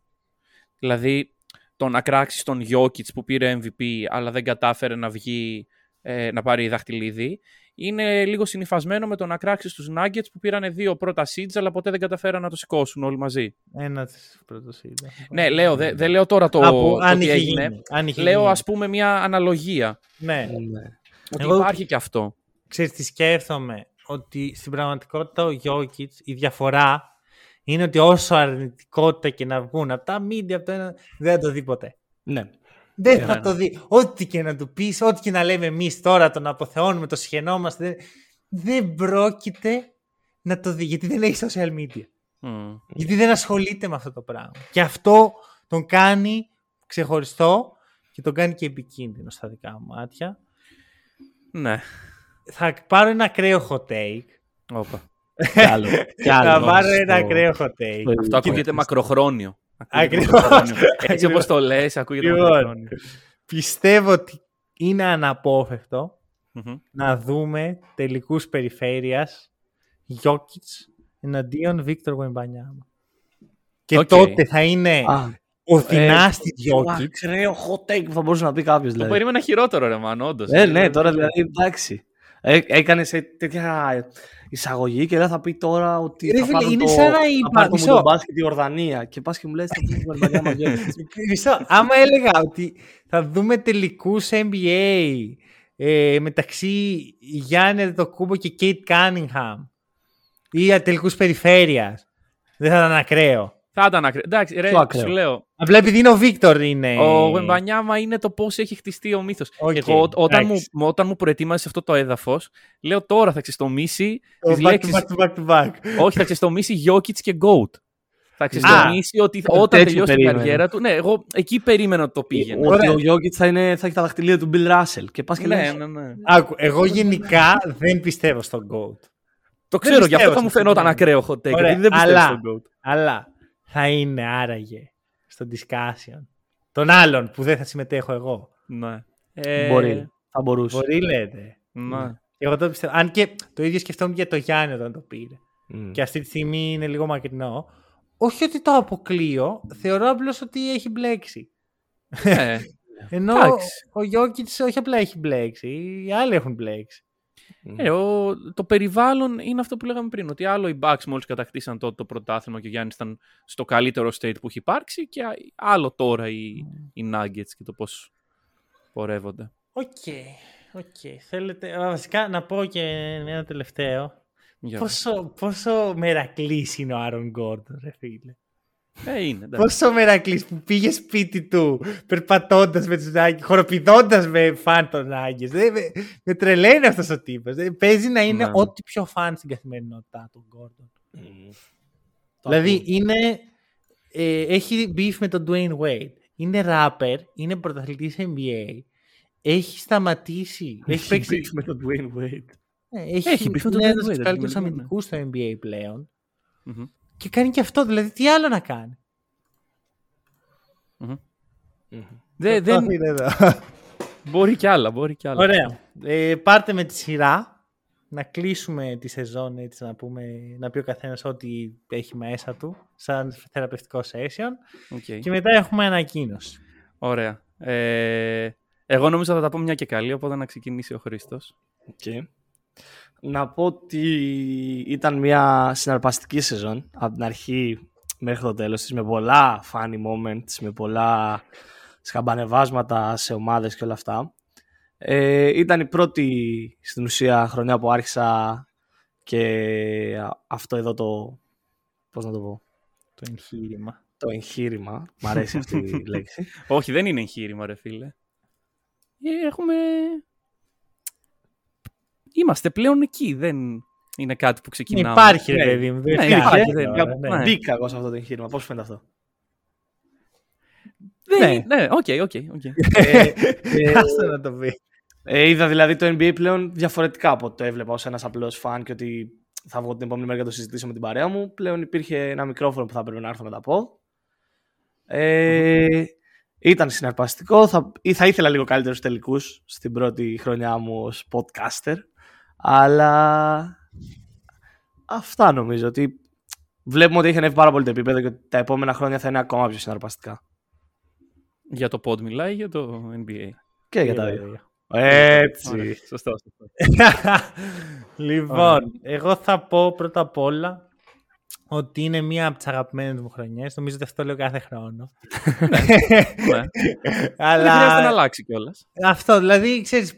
Δηλαδή, το να κράξεις τον Γιώκητς που πήρε MVP, αλλά δεν κατάφερε να βγει, ε, να πάρει δαχτυλίδι, είναι λίγο συνυφασμένο με το να κράξεις τους Nuggets που πήραν δύο πρώτα seeds, αλλά ποτέ δεν καταφέραν να το σηκώσουν όλοι μαζί. Ένα της πρώτος είδα. Ναι, λέω, δεν δεν λέω τώρα το, Από- το αν τι είχε έγινε. γίνει, αν είχε Λέω, γίνει. ας πούμε, μια αναλογία. Ναι. Ότι Εγώ- υπάρχει και αυτό. Ξέρεις τι σκέφτομαι. Ότι στην πραγματικότητα ο Γιώκητς, η διαφορά είναι ότι όσο αρνητικότητα και να βγουν από τα media, από το ένα, δεν θα το δει ποτέ. Ναι. Δεν Ναι. θα το δει. Ό,τι και να του πεις, ό,τι και να λέμε εμείς τώρα, τον αποθεώνουμε, το σχαινόμαστε, δεν, δεν πρόκειται να το δει. Γιατί δεν έχει social media. Μμ. Γιατί δεν ασχολείται με αυτό το πράγμα. Και αυτό τον κάνει ξεχωριστό και τον κάνει και επικίνδυνο στα δικά μου μάτια. Ναι. Θα πάρω ένα ακραίο hot take. Όπα. Κι άλλο. Κι άλλο. Θα πάρω στο- ένα ακραίο hot take. στο- Αυτό ακούγεται μακροχρόνιο. Ακούγεται Ακριβώς. μακροχρόνιο. Έτσι Ακριβώς. όπως το λες, ακούγεται Λοιπόν. μακροχρόνιο. Πιστεύω ότι είναι αναπόφευκτο Μμμ. να δούμε τελικούς περιφέρειας Γιόκιτς εναντίον Βίκτορ Γουεμπανιάμα. Και Οκ. τότε θα είναι Α, ο δυνάστης το Γιόκιτς. ακραίο hot take που θα μπορούσε να πει κάποιος. Το Δηλαδή. περίμενα χειρότερο, ρε man, όντως. Ε, ναι, τώρα δηλαδή εντάξει. Ε, έκανε σε τέτοια εισαγωγή και δεν θα πει τώρα ότι. Ρε θα φίλε, πάρουν είναι το, σαν να θα είπα, πάρουν μισό. τον μπάσκετ η Ιορδανία. Και πας και μου λες: Θα πούμε την Ιορδανία μαζί. Μισό, άμα έλεγα ότι θα δούμε τελικούς NBA ε, μεταξύ Γιάννη Αντετοκούμπο και Κέιντ Κάνιγχαμ ή τελικούς περιφέρειας, δεν θα ήταν ακραίο. Θα ήταν ακραίο. Εντάξει, ρε, Πιο ακραίο. σου λέω. Απλά επειδή είναι ο Βίκτορ είναι... Ο Βεμπανιάμα είναι το πώς έχει χτιστεί ο μύθος. Οκ, Εγώ, ό- όταν, μου, εντάξει. όταν μου προετοίμασες αυτό το έδαφος, λέω τώρα θα ξεστομίσει Το τις back to λέξεις. back to back to back. Όχι, θα ξεστομίσει Γιόκιτς και GOAT. Θα ξεστομίσει ότι όταν τέτοιο τελειώσει την περίμενα. καριέρα του. Ναι, εγώ εκεί περίμενα ότι το πήγαινε. Ότι Ωραία. ο Γιώκητ θα, είναι- θα έχει τα δαχτυλίδια του Bill Russell. Και πας και Ναι, λες. ναι, ναι. Άκου, εγώ γενικά δεν πιστεύω στον GOAT. Το ξέρω, γι' αυτό πιστεύω θα μου σε φαινόταν αυτό. ακραίο hot take. Ωραία, Γιατί δεν πιστεύω αλλά- στον Goat. Αλλά θα είναι άραγε στο discussion των άλλων που δεν θα συμμετέχω εγώ. Ναι. Ε, Μπορεί. Θα μπορούσε. Μπορεί λέτε. Ναι. Εγώ το πιστεύω. Αν και το ίδιο σκεφτόμουν για το Γιάννη όταν το πήρε. Μμ. Και αυτή τη στιγμή είναι λίγο μακρινό. Όχι ότι το αποκλείω, θεωρώ απλώς ότι έχει μπλέξει. Ε, Ενώ Εντάξει. ο Γιόκιτς όχι απλά έχει μπλέξει, οι άλλοι έχουν μπλέξει. Ε, ο, το περιβάλλον είναι αυτό που λέγαμε πριν. Ότι άλλο οι Bucks μόλις κατακτήσαν τότε το πρωτάθλημα και ο Γιάννης ήταν στο καλύτερο state που έχει υπάρξει, και άλλο τώρα οι, οι Nuggets και το πώς πορεύονται. Οκ. οκ. Θέλετε, α, βασικά να πω και ένα τελευταίο. Για Πόσο, πόσο μερακλής είναι ο Άρον Γκόρντον, ρε φίλε. Ε, είναι. εντάξει. Πόσο μερακλής που πήγε σπίτι του περπατώντας με τους Nuggets, χοροπηδώντας με φαν των Nuggets. Δεν- Με, με τρελαίνει αυτός ο τύπος. Δεν- Παίζει να είναι Ναι. ό,τι πιο fun στην καθημερινότητά του Γκόρντον. Μμ. Το Δηλαδή ακούω. είναι, ε, έχει beef με τον Dwayne Wade. Είναι rapper, είναι πρωταθλητής NBA. Έχει σταματήσει. έχει παίξει. με τον Dwayne Wade. Ναι, έχει, Έχει beef με τον είναι Dwayne ένας από Wade, τους καλύτερους αντικειμενικά, ναι. αμυντικούς στο NBA πλέον. Μμμ. Και κάνει και αυτό. Δηλαδή, τι άλλο να κάνει. Μμμ. Μμμ. Δεν, Το δεν, αφήνω εδώ. μπορεί κι άλλα, μπορεί κι άλλα. Ωραία. Ε, πάρτε με τη σειρά. να κλείσουμε τη σεζόν έτσι να, πούμε, να πει ο καθένας ό,τι έχει μέσα του σαν θεραπευτικό session Okay. και μετά έχουμε ανακοίνωση. Ωραία. Ε, εγώ νομίζω θα τα πω μια και καλή, οπότε να ξεκινήσει ο Χρήστος. Okay. Να πω ότι ήταν μια συναρπαστική σεζόν από την αρχή μέχρι το τέλος της με πολλά funny moments, με πολλά σκαμπανεβάσματα σε ομάδες και όλα αυτά. Ε, ήταν η πρώτη στην ουσία χρονιά που άρχισα και αυτό εδώ το, πώς να το πω, Το εγχείρημα. το εγχείρημα, μ' αρέσει αυτή η λέξη. Όχι, δεν είναι εγχείρημα, ρε φίλε. Ε, Έχουμε... Είμαστε πλέον εκεί, δεν είναι κάτι που ξεκινάμε. Υπάρχει ρε Ναι. παιδί μου. δεν Ναι, φτιάχνει υπάρχει, τώρα, δεν- ναι. ναι. Μπήκα εγώ σε αυτό το εγχείρημα, πώς φαίνεται αυτό; Δεν Ναι. είναι- Ναι, ok, ok, ok. ε, ε, Άστο να το πει. Ε, είδα δηλαδή το NBA πλέον διαφορετικά από ό,τι το έβλεπα ως ένας απλός φαν και ότι θα βγω την επόμενη μέρα και να το συζητήσω με την παρέα μου. Πλέον υπήρχε ένα μικρόφωνο που θα έπρεπε να έρθω να τα πω. Ε, ήταν συναρπαστικό. Θα, ή θα ήθελα λίγο καλύτερους τελικούς στην πρώτη χρονιά μου ως podcaster. Αλλά αυτά νομίζω ότι βλέπουμε ότι έχει ανέβει πάρα πολύ το επίπεδο και ότι τα επόμενα χρόνια θα είναι ακόμα πιο συναρπαστικά. Για το pod μιλάει, για το NBA. Και για τα δύο. Ωραία. Έτσι. Ωραία, Σωστό, σωστό. λοιπόν, εγώ θα πω πρώτα απ' όλα ότι είναι μία από τις αγαπημένες μου χρονιές. Νομίζω ότι αυτό λέω κάθε χρόνο. Ναι. Αλλά Δεν χρειάζεται να αλλάξει κιόλας. αυτό, δηλαδή, ξέρεις,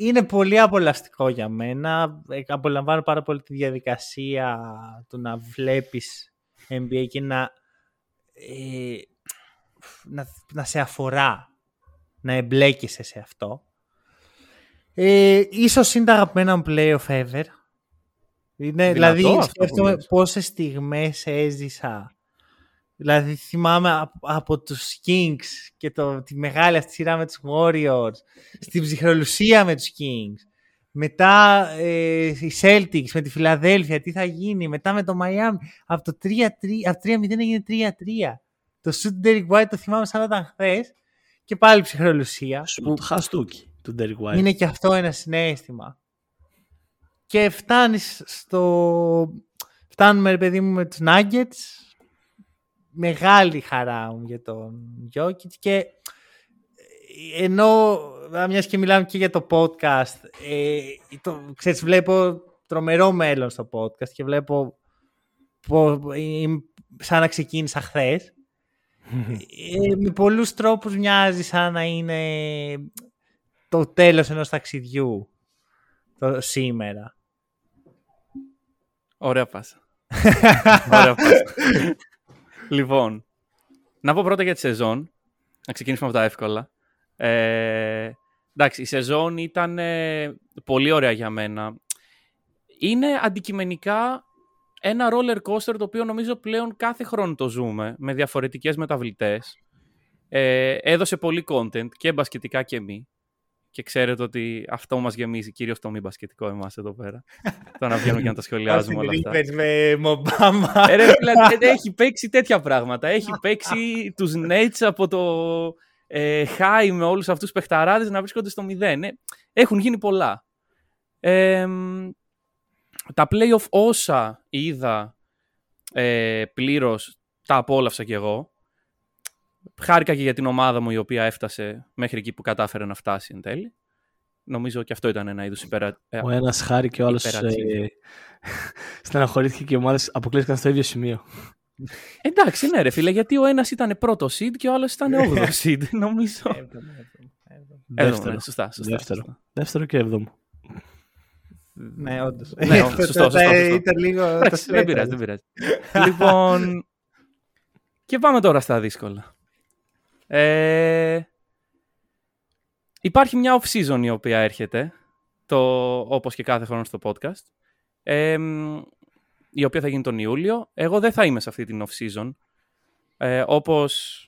είναι πολύ απολαυστικό για μένα. Ε, Απολαμβάνω πάρα πολύ τη διαδικασία του να βλέπεις NBA και να, ε, να, να σε αφορά, να εμπλέκεσαι σε αυτό. Ε, ίσως είναι τα αγαπημένα μου playoff ever. Είναι, Δυνατό δηλαδή, αυτό που σκέφτομαι λες. πόσες στιγμές έζησα. Δηλαδή, θυμάμαι από, από τους Kings και το, τη μεγάλη αυτή σειρά με τους Warriors, στην ψυχρολουσία με τους Kings. Μετά ε, οι Celtics με τη Φιλαδέλφια, τι θα γίνει. Μετά με το Miami. Από το 3-3, από 3-0 έγινε 3-3. Το shoot Derek White το θυμάμαι σαν να ήταν χθες. Και πάλι ψυχρολουσία. Σου που το χαστούκι του Derek White. είναι και αυτό ένα συνέστημα. Και φτάνεις στο... Φτάνουμε, ρε παιδί μου, με τους Nuggets. Μεγάλη χαρά μου για τον Jokic και ενώ μιας και μιλάμε και για το podcast ε, το, ξέρεις, βλέπω τρομερό μέλλον στο podcast και βλέπω πω, είμαι σαν να ξεκίνησα χθες ε, με πολλούς τρόπους μοιάζει σαν να είναι το τέλος ενός ταξιδιού το σήμερα. Ωραία πάσα. Ωραία πάσα. Λοιπόν, να πω πρώτα για τη σεζόν. Να ξεκινήσουμε από τα εύκολα. Ε, εντάξει, η σεζόν ήταν ε, πολύ ωραία για μένα. Είναι αντικειμενικά ένα roller coaster το οποίο νομίζω πλέον κάθε χρόνο το ζούμε με διαφορετικές μεταβλητές. Ε, έδωσε πολύ content και μπασκετικά και μη. Και ξέρετε ότι αυτό μας γεμίζει κυρίως το μη μπασκετικό εμάς εδώ πέρα. το να βγαίνουμε και να τα σχολιάζουμε όλα αυτά. με Μομπάμα. Ε, ρε, φίλε, ε, έχει παίξει τέτοια πράγματα. Έχει παίξει τους Nets από το ε, high με όλους αυτούς τους παιχταράδες να βρίσκονται στο μηδέν. Ε, έχουν γίνει πολλά. Ε, μ, τα playoff όσα είδα ε, πλήρως τα απόλαυσα κι εγώ. Χάρηκα και για την ομάδα μου η οποία έφτασε μέχρι εκεί που κατάφερε να φτάσει εν τέλει. Νομίζω και αυτό ήταν ένα είδους υπερα... ε, Ο ένας χάρη και ο άλλος Υπερατσίβι. ε, στεναχωρήθηκε και οι ομάδε αποκλείστηκαν στο ίδιο σημείο. Εντάξει, ναι, ρε φίλε, γιατί ο ένας ήταν πρώτο seed και ο άλλος ήταν όγδοο seed. Νομίζω. Έβδομο, Δεύτερο. ναι, σωστά, σωστά, Δεύτερο. σωστά. Δεύτερο και έβδομο. Ναι, όντως. Ναι, σωστό, σωστό, σωστό. Ήταν λίγο. Εντάξει, το δεν σλέτο. πειράζει, δεν πειράζει. λοιπόν, και πάμε τώρα στα δύσκολα. Ε, υπάρχει μια off-season η οποία έρχεται, το, όπως και κάθε χρόνο στο podcast, ε, μ, η οποία θα γίνει τον Ιούλιο. Εγώ δεν θα είμαι σε αυτή την off-season. Ε, όπως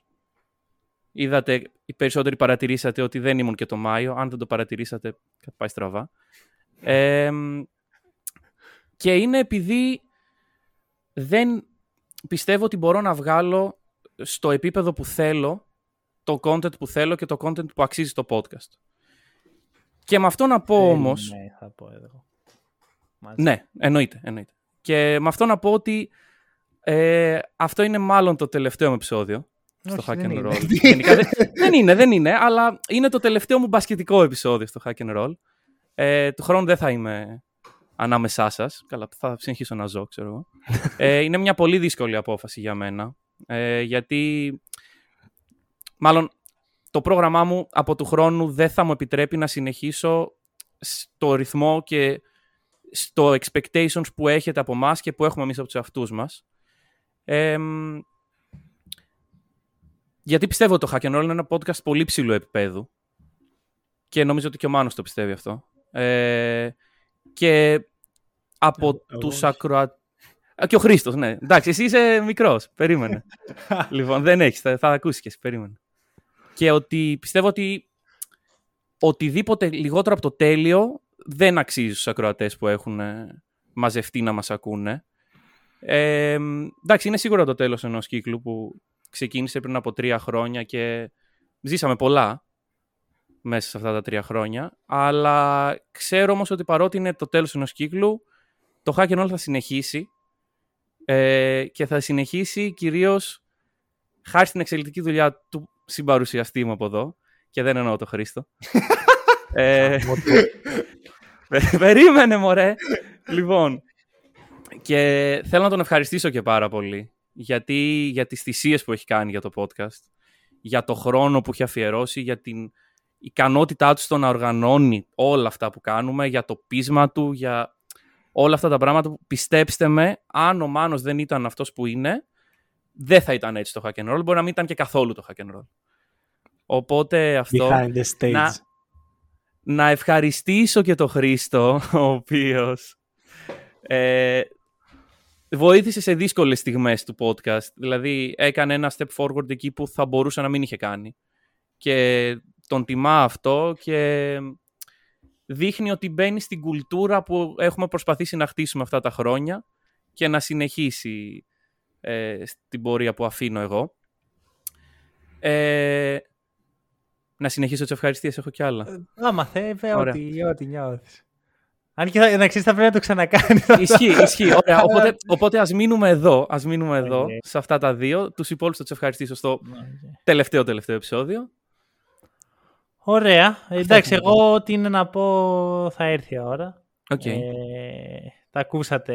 είδατε, οι περισσότεροι παρατηρήσατε ότι δεν ήμουν και το Μάιο. Αν δεν το παρατηρήσατε, κάτι πάει στραβά. Ε, μ, και είναι επειδή δεν πιστεύω ότι μπορώ να βγάλω στο επίπεδο που θέλω το content που θέλω και το content που αξίζει στο podcast. Και με αυτό να πω όμως... Ναι, θα πω εγώ. μαζί. Ναι, εννοείται, εννοείται. Και με αυτό να πω ότι ε, αυτό είναι μάλλον το τελευταίο μου επεισόδιο στο Όχι, Hack δεν and είναι. Roll. Γενικά, δεν, δεν είναι, δεν είναι, αλλά είναι το τελευταίο μου μπασκετικό επεισόδιο στο Hack and Roll. Ε, του χρόνου δεν θα είμαι ανάμεσά σας. Καλά, θα συνεχίσω να ζω, ξέρω εγώ. ε, είναι μια πολύ δύσκολη απόφαση για μένα. Ε, γιατί, μάλλον, το πρόγραμμά μου από του χρόνου δεν θα μου επιτρέπει να συνεχίσω στο ρυθμό και στο expectations που έχετε από εμάς και που έχουμε εμείς από τους εαυτούς μας. Ε, μ, γιατί πιστεύω ότι το Hack and Roll είναι ένα podcast πολύ ψηλού επίπεδου και νομίζω ότι και ο Μάνος το πιστεύει αυτό. Ε, και από εγώ τους όχι. ακροατές... Και ο Χρήστος, ναι. Εντάξει, εσύ είσαι μικρός. Περίμενε. λοιπόν, δεν έχεις. Θα, θα ακούσεις και εσύ. Περίμενε. Και ότι πιστεύω ότι οτιδήποτε λιγότερο από το τέλειο δεν αξίζει στους ακροατές που έχουν ε, μαζευτεί να μας ακούνε. Ε, εντάξει, είναι σίγουρα το τέλος ενός κύκλου που ξεκίνησε πριν από τρία χρόνια και ζήσαμε πολλά μέσα σε αυτά τα τρία χρόνια. Αλλά ξέρω όμως ότι παρότι είναι το τέλος ενός κύκλου, το Hack and Roll θα συνεχίσει ε, και θα συνεχίσει κυρίως χάρη στην εξελικτική δουλειά του συμπαρουσιαστή μου από εδώ και δεν εννοώ το Χρήστο. ε, πε- περίμενε μωρέ. λοιπόν, και θέλω να τον ευχαριστήσω και πάρα πολύ γιατί για τις θυσίες που έχει κάνει για το podcast, για το χρόνο που έχει αφιερώσει, για την ικανότητά του στο να οργανώνει όλα αυτά που κάνουμε, για το πείσμα του, για όλα αυτά τα πράγματα που πιστέψτε με, αν ο Μάνος δεν ήταν αυτός που είναι, δεν θα ήταν έτσι το hack and roll, μπορεί να μην ήταν και καθόλου το hack and roll. Οπότε αυτό Behind the stage. να, να ευχαριστήσω και τον Χρήστο, ο οποίος ε, βοήθησε σε δύσκολες στιγμές του podcast. Δηλαδή έκανε ένα step forward εκεί που θα μπορούσε να μην είχε κάνει. Και τον τιμά αυτό και δείχνει ότι μπαίνει στην κουλτούρα που έχουμε προσπαθήσει να χτίσουμε αυτά τα χρόνια και να συνεχίσει ε, στην πορεία που αφήνω εγώ. Ε, να συνεχίσω τις ευχαριστίες, έχω κι άλλα. Άμα θε, βέβαια, Ωραία. ό,τι, ό,τι νιώθεις. Αν και θα, να ξέρεις, θα πρέπει να το ξανακάνεις. ισχύει, ισχύει. Ωραία, οπότε, οπότε ας μείνουμε εδώ, ας μείνουμε εδώ, Οκ. σε αυτά τα δύο. Τους υπόλοιπους θα τους ευχαριστήσω στο τελευταίο τελευταίο επεισόδιο. Ωραία. Εντάξει, έχουμε εγώ ό,τι είναι να πω θα έρθει η ώρα. Οκ. Ε, τα ακούσατε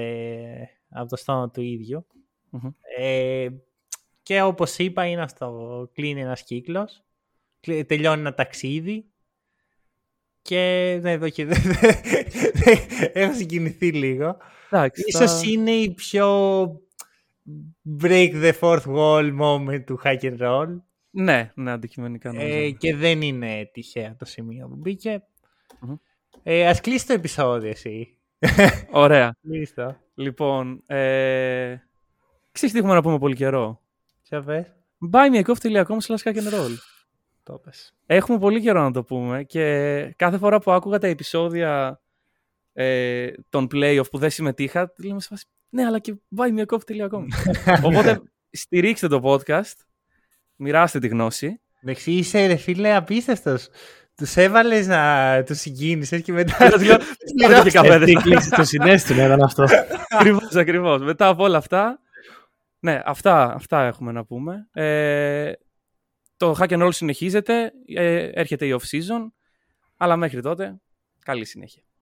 από το στόμα του ίδιου. Μμμ. Ε, και όπως είπα είναι αυτό. Κλείνει ένας κύκλος. Κλει- Τελειώνει ένα ταξίδι. Και ναι, εδώ και δεν- δεν- έχω συγκινηθεί λίγο. Εντάξει, Ίσως θα- είναι η πιο break the fourth wall moment του Hack and Roll. Ναι, ναι, αντικειμενικά νομίζω. Ε, και δεν είναι τυχαία το σημείο που μπήκε. Μμμ. Ε, ας κλείσει το επεισόδιο εσύ. Ωραία. Κλείσει το. Λοιπόν, ε... ξέρεις τι έχουμε να πούμε πολύ καιρό; Σε πες. buymeacoff.com slash hack and roll. Το πες. Έχουμε πολύ καιρό να το πούμε και κάθε φορά που άκουγα τα επεισόδια ε, των playoff που δεν συμμετείχα, λέμε σε φάση, ναι, αλλά και buymeacoff.com. Οπότε στηρίξτε το podcast, μοιράστε τη γνώση. Εντάξει, είσαι ρε φίλε απίστευτος. Τους έβαλες να τους συγκίνησες και μετά... Πάρτε και Μοιράστε. καφέδες. Τι κλίση το συνέστημα ήταν αυτό. ακριβώς, ακριβώς. Μετά από όλα αυτά, ναι, αυτά, αυτά έχουμε να πούμε. Ε, το hack and roll συνεχίζεται, ε, έρχεται η off-season, αλλά μέχρι τότε, καλή συνέχεια.